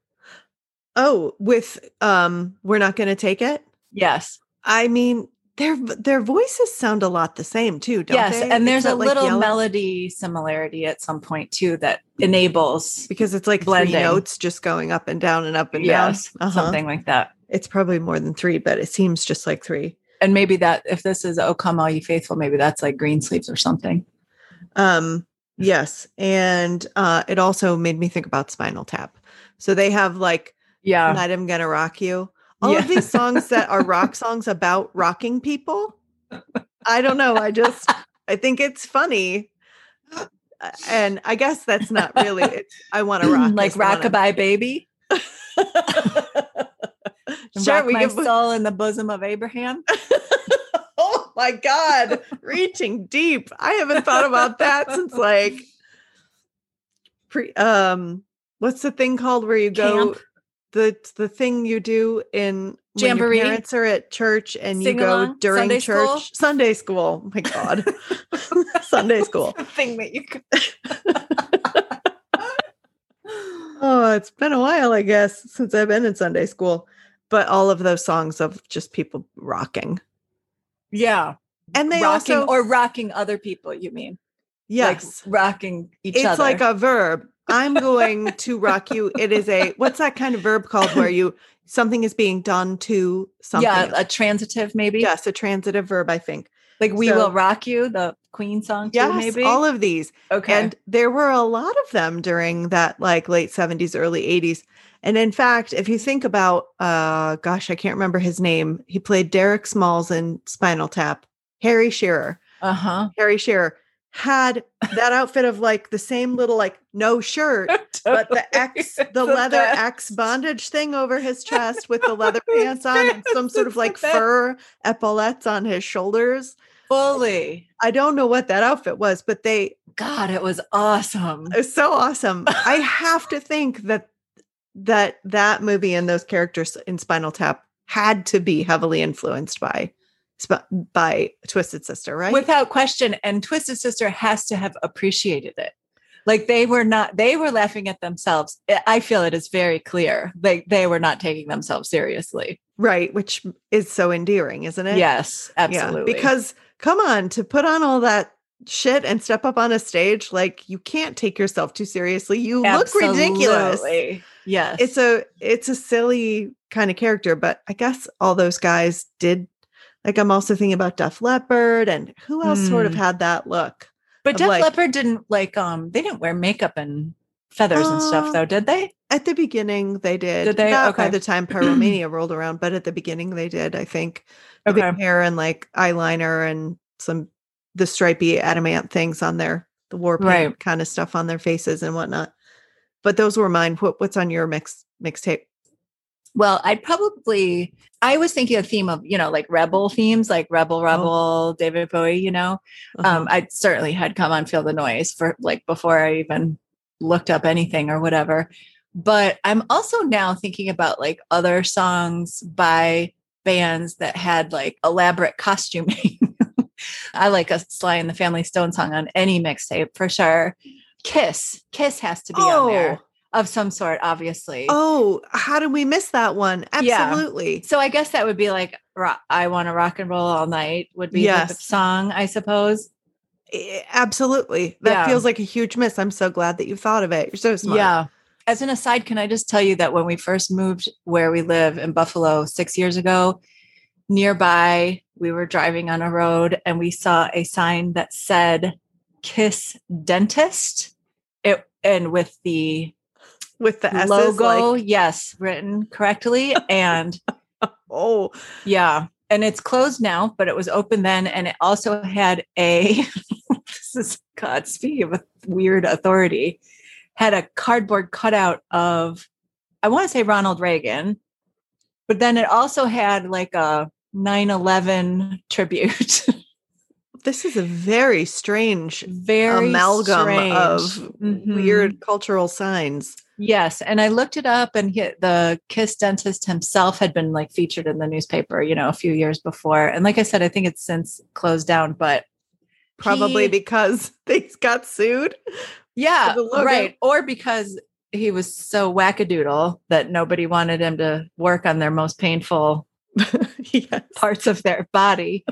Speaker 1: Oh, with um, We're Not Going to Take It?
Speaker 2: Yes.
Speaker 1: I mean, their their voices sound a lot the same too, don't yes,
Speaker 2: they? and there's a like little yellow? melody similarity at some point too that enables
Speaker 1: because it's like blending. three notes just going up and down and up and
Speaker 2: yes, down, uh-huh. something like that.
Speaker 1: It's probably more than three, but it seems just like three.
Speaker 2: And maybe that if this is "Oh Come All You Faithful," maybe that's like Greensleeves or something.
Speaker 1: Um, yes, and uh, it also made me think about Spinal Tap. So they have like
Speaker 2: Yeah,
Speaker 1: "Night I'm Gonna Rock You." All
Speaker 2: Yeah.
Speaker 1: of these songs that are rock songs about rocking people. I don't know. I just I think it's funny. And I guess that's not really it's, I want to rock
Speaker 2: like. "Rockabye Baby."
Speaker 1: Sure,
Speaker 2: Rock
Speaker 1: we
Speaker 2: my
Speaker 1: can
Speaker 2: soul in the bosom of Abraham.
Speaker 1: oh my god, reaching deep. I haven't thought about that since like pre um what's the thing called where you go
Speaker 2: Camp.
Speaker 1: The the thing you do in when
Speaker 2: Jamboree?
Speaker 1: your parents are at church and you go
Speaker 2: along?
Speaker 1: during
Speaker 2: Sunday
Speaker 1: church
Speaker 2: school?
Speaker 1: Sunday school. Oh my god. Sunday school.
Speaker 2: The thing that you could.
Speaker 1: Oh, it's been a while, I guess, since I've been in Sunday school. But all of those songs of just people rocking.
Speaker 2: yeah,
Speaker 1: And they
Speaker 2: rocking
Speaker 1: also
Speaker 2: or rocking other people. You mean?
Speaker 1: yes.
Speaker 2: like rocking each
Speaker 1: it's
Speaker 2: other.
Speaker 1: It's like a verb. I'm going to rock you. It is a what's that kind of verb called where you something is being done to something.
Speaker 2: yeah, a transitive maybe.
Speaker 1: yes, a transitive verb, I think.
Speaker 2: like we
Speaker 1: So-
Speaker 2: will rock you, the Queen song too.
Speaker 1: Yes,
Speaker 2: maybe
Speaker 1: all of these.
Speaker 2: okay.
Speaker 1: And there were a lot of them during that like late 70s, early 80s. And in fact, if you think about uh gosh, I can't remember his name. He played Derek Smalls in Spinal Tap. Harry Shearer.
Speaker 2: uh huh.
Speaker 1: Harry Shearer had that outfit of like the same little like no shirt but the X, the leather X bondage thing over his chest with the leather pants on and some sort of like fur epaulets on his shoulders.
Speaker 2: fully.
Speaker 1: I don't know what that outfit was, but they
Speaker 2: God, it was awesome.
Speaker 1: it was so awesome. I have to think that that that movie and those characters in Spinal Tap had to be heavily influenced by by Twisted Sister, right?
Speaker 2: Without question. And Twisted Sister has to have appreciated it. Like they were not, they were laughing at themselves. I- feel it is very clear. Like they were not taking themselves seriously.
Speaker 1: right, which is so endearing, isn't it?
Speaker 2: Yes, absolutely.
Speaker 1: because come on, to put on all that shit and step up on a stage, like you can't take yourself too seriously. You look ridiculous.
Speaker 2: Absolutely. Yes.
Speaker 1: It's a it's a silly kind of character, but I guess all those guys did like I'm also thinking about Def Leppard and who else sort of
Speaker 2: Hmm.
Speaker 1: had that look.
Speaker 2: but Def
Speaker 1: like-
Speaker 2: Leppard didn't like um they didn't wear makeup and feathers and
Speaker 1: Uh,
Speaker 2: stuff though, did they?
Speaker 1: At the beginning they did.
Speaker 2: Did they?
Speaker 1: Not by the time Pyromania rolled around, but at the beginning they did, I think. The big
Speaker 2: Okay.
Speaker 1: hair and like eyeliner and some the stripy Adam Ant things on their the war paint
Speaker 2: Right.
Speaker 1: kind of stuff on their faces and whatnot. But those were mine. What, what's on your mix mixtape?
Speaker 2: Well, I'd probably I was thinking a theme of, you know, like rebel themes, like Rebel Rebel, David Bowie, you know.
Speaker 1: Uh-huh.
Speaker 2: Um, I certainly had come on Feel the Noise for like before I even looked up anything or whatever. But I'm also now thinking about like other songs by bands that had like elaborate costuming. I like a Sly and the Family Stone song on any mixtape for sure. Kiss, Kiss has to be on there of some sort, obviously.
Speaker 1: Oh, how did we miss that one?
Speaker 2: Yeah.
Speaker 1: Absolutely.
Speaker 2: So I guess that would be like ro- "I Want to Rock and Roll All Night" would be the song, I suppose.
Speaker 1: Eh, Absolutely. That
Speaker 2: Yeah.
Speaker 1: feels like a huge miss. I'm so glad that you thought of it. You're so smart.
Speaker 2: Yeah. As an aside, can I just tell you that when we first moved where we live in Buffalo six years ago, nearby we were driving on a road and we saw a sign that said "Kiss Dentist." It and with the
Speaker 1: With the S's
Speaker 2: logo,
Speaker 1: like,
Speaker 2: yes, written correctly, and
Speaker 1: oh,
Speaker 2: Yeah. And it's closed now, but it was open then. And it also had a, this is God, speaking of a weird authority, had a cardboard cutout of, I want to say Ronald Reagan, but then it also had like a 9 11 tribute.
Speaker 1: this is a very strange
Speaker 2: Very
Speaker 1: amalgam
Speaker 2: strange.
Speaker 1: of
Speaker 2: Mhm.
Speaker 1: weird cultural signs.
Speaker 2: Yes, and I looked it up, and he, the Kiss dentist himself had been like featured in the newspaper, you know, a few years before. And like I said, I think it's since closed down, but
Speaker 1: Probably
Speaker 2: he-
Speaker 1: because they got sued.
Speaker 2: yeah, right, or because he was so wackadoodle that nobody wanted him to work on their most painful
Speaker 1: yes.
Speaker 2: parts of their body.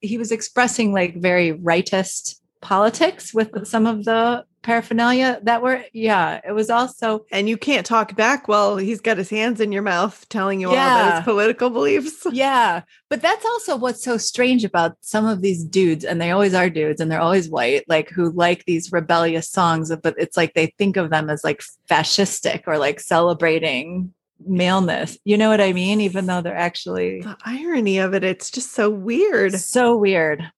Speaker 2: he was expressing like very rightist politics with some of the paraphernalia that were yeah it was also
Speaker 1: and you can't talk back well he's got his hands in your mouth telling you yeah. all about his political beliefs.
Speaker 2: Yeah but that's also what's so strange about some of these dudes and they always are dudes and they're always white like who like these rebellious songs but it's like they think of them as like fascistic or like celebrating maleness. You know what i mean? Even though they're actually
Speaker 1: the irony of it it's just so weird.
Speaker 2: So weird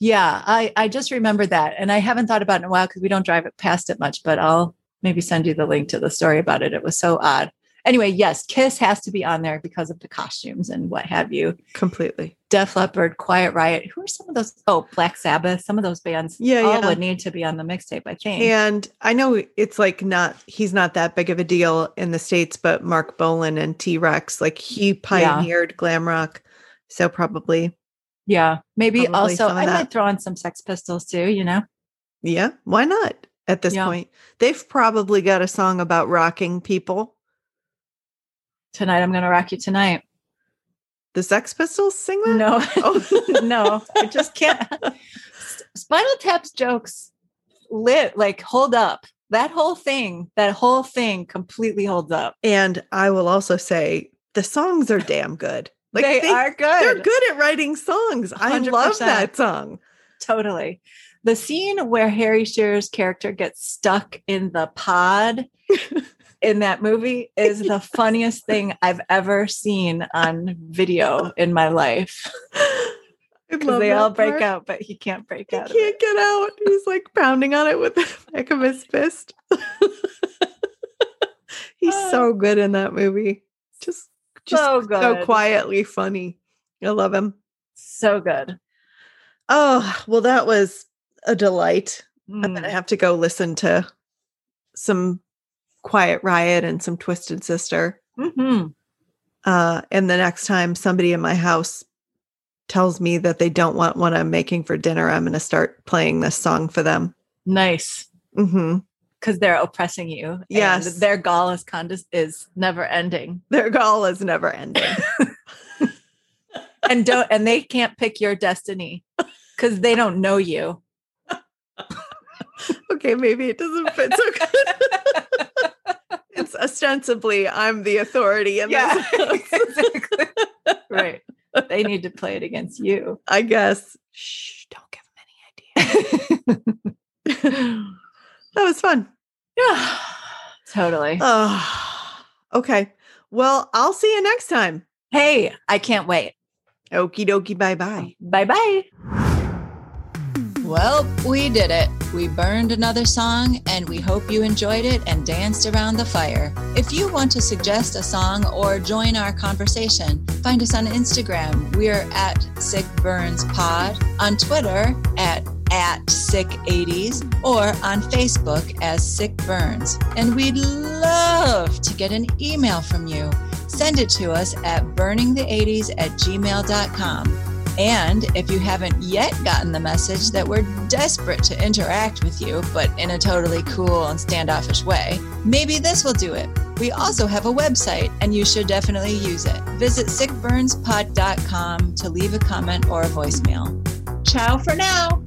Speaker 2: yeah, I I just remember that, and I haven't thought about it in a while because we don't drive it past it much. But I'll maybe send you the link to the story about it. It was so odd. Anyway, yes, Kiss has to be on there because of the costumes and what have you.
Speaker 1: Completely.
Speaker 2: Def Leppard, Quiet Riot. Who are some of those? Oh, Black Sabbath. Some of those bands.
Speaker 1: Yeah, all
Speaker 2: yeah. would need to be on the mixtape. I think.
Speaker 1: And I know it's like not. He's not that big of a deal in the states, but Marc Bolan and T Rex, like he pioneered yeah. glam rock. So probably
Speaker 2: yeah. Maybe Probably also I might throw on some Sex Pistols too, you know?
Speaker 1: Yeah. Why not at this yeah. point? They've probably got a song about rocking people.
Speaker 2: Tonight I'm gonna rock you tonight.
Speaker 1: The Sex Pistols sing that?
Speaker 2: No. Oh. no. I just can't. Spinal Tap's jokes lit like hold up. That whole thing, that whole thing completely holds up.
Speaker 1: And I will also say the songs are damn good.
Speaker 2: Like they, they, are good.
Speaker 1: They're good at writing songs. 100%. I love that song.
Speaker 2: Totally. The scene where Harry Shearer's character gets stuck in the pod in that movie is the funniest thing I've ever seen on video in my life. Because they all break part. out, but he can't break
Speaker 1: he
Speaker 2: out.
Speaker 1: He can't get out. He's like pounding on it with the back of his fist. He's uh, so good in that movie. Just just so good. So quietly funny. I love him.
Speaker 2: So good.
Speaker 1: Oh, well, that was a delight. Mm. I'm going to have to go listen to some Quiet Riot and some Twisted Sister.
Speaker 2: Mm-hmm.
Speaker 1: Uh, and the next time somebody in my house tells me that they don't want what I'm making for dinner, I'm going to start playing this song for them.
Speaker 2: Nice.
Speaker 1: Mm-hmm
Speaker 2: because they're oppressing you.
Speaker 1: Yes,
Speaker 2: their gall is is never ending.
Speaker 1: Their gall is never ending.
Speaker 2: and don't and they can't pick your destiny because they don't know you.
Speaker 1: okay, maybe it doesn't fit so good. it's ostensibly I'm the authority in yeah, this. exactly.
Speaker 2: right. They need to play it against you.
Speaker 1: I guess.
Speaker 2: Shh, don't give them any
Speaker 1: ideas. That was fun.
Speaker 2: Yeah, totally.
Speaker 1: Oh, okay. Well, I'll see you next time.
Speaker 2: Hey, I can't wait.
Speaker 1: Okie dokie. Bye bye.
Speaker 2: Bye bye. Well, we did it. We burned another song, and we hope you enjoyed it and danced around the fire. If you want to suggest a song or join our conversation, find us on Instagram. We're at Sick Burns Pod, on Twitter at at Sick 80s or on Facebook as Sick Burns. And we'd love to get an email from you. Send it to us at burningthe80s at gmail.com. And if you haven't yet gotten the message that we're desperate to interact with you, but in a totally cool and standoffish way, maybe this will do it. We also have a website, and you should definitely use it. Visit sickburnspod.com to leave a comment or a voicemail. Ciao for now.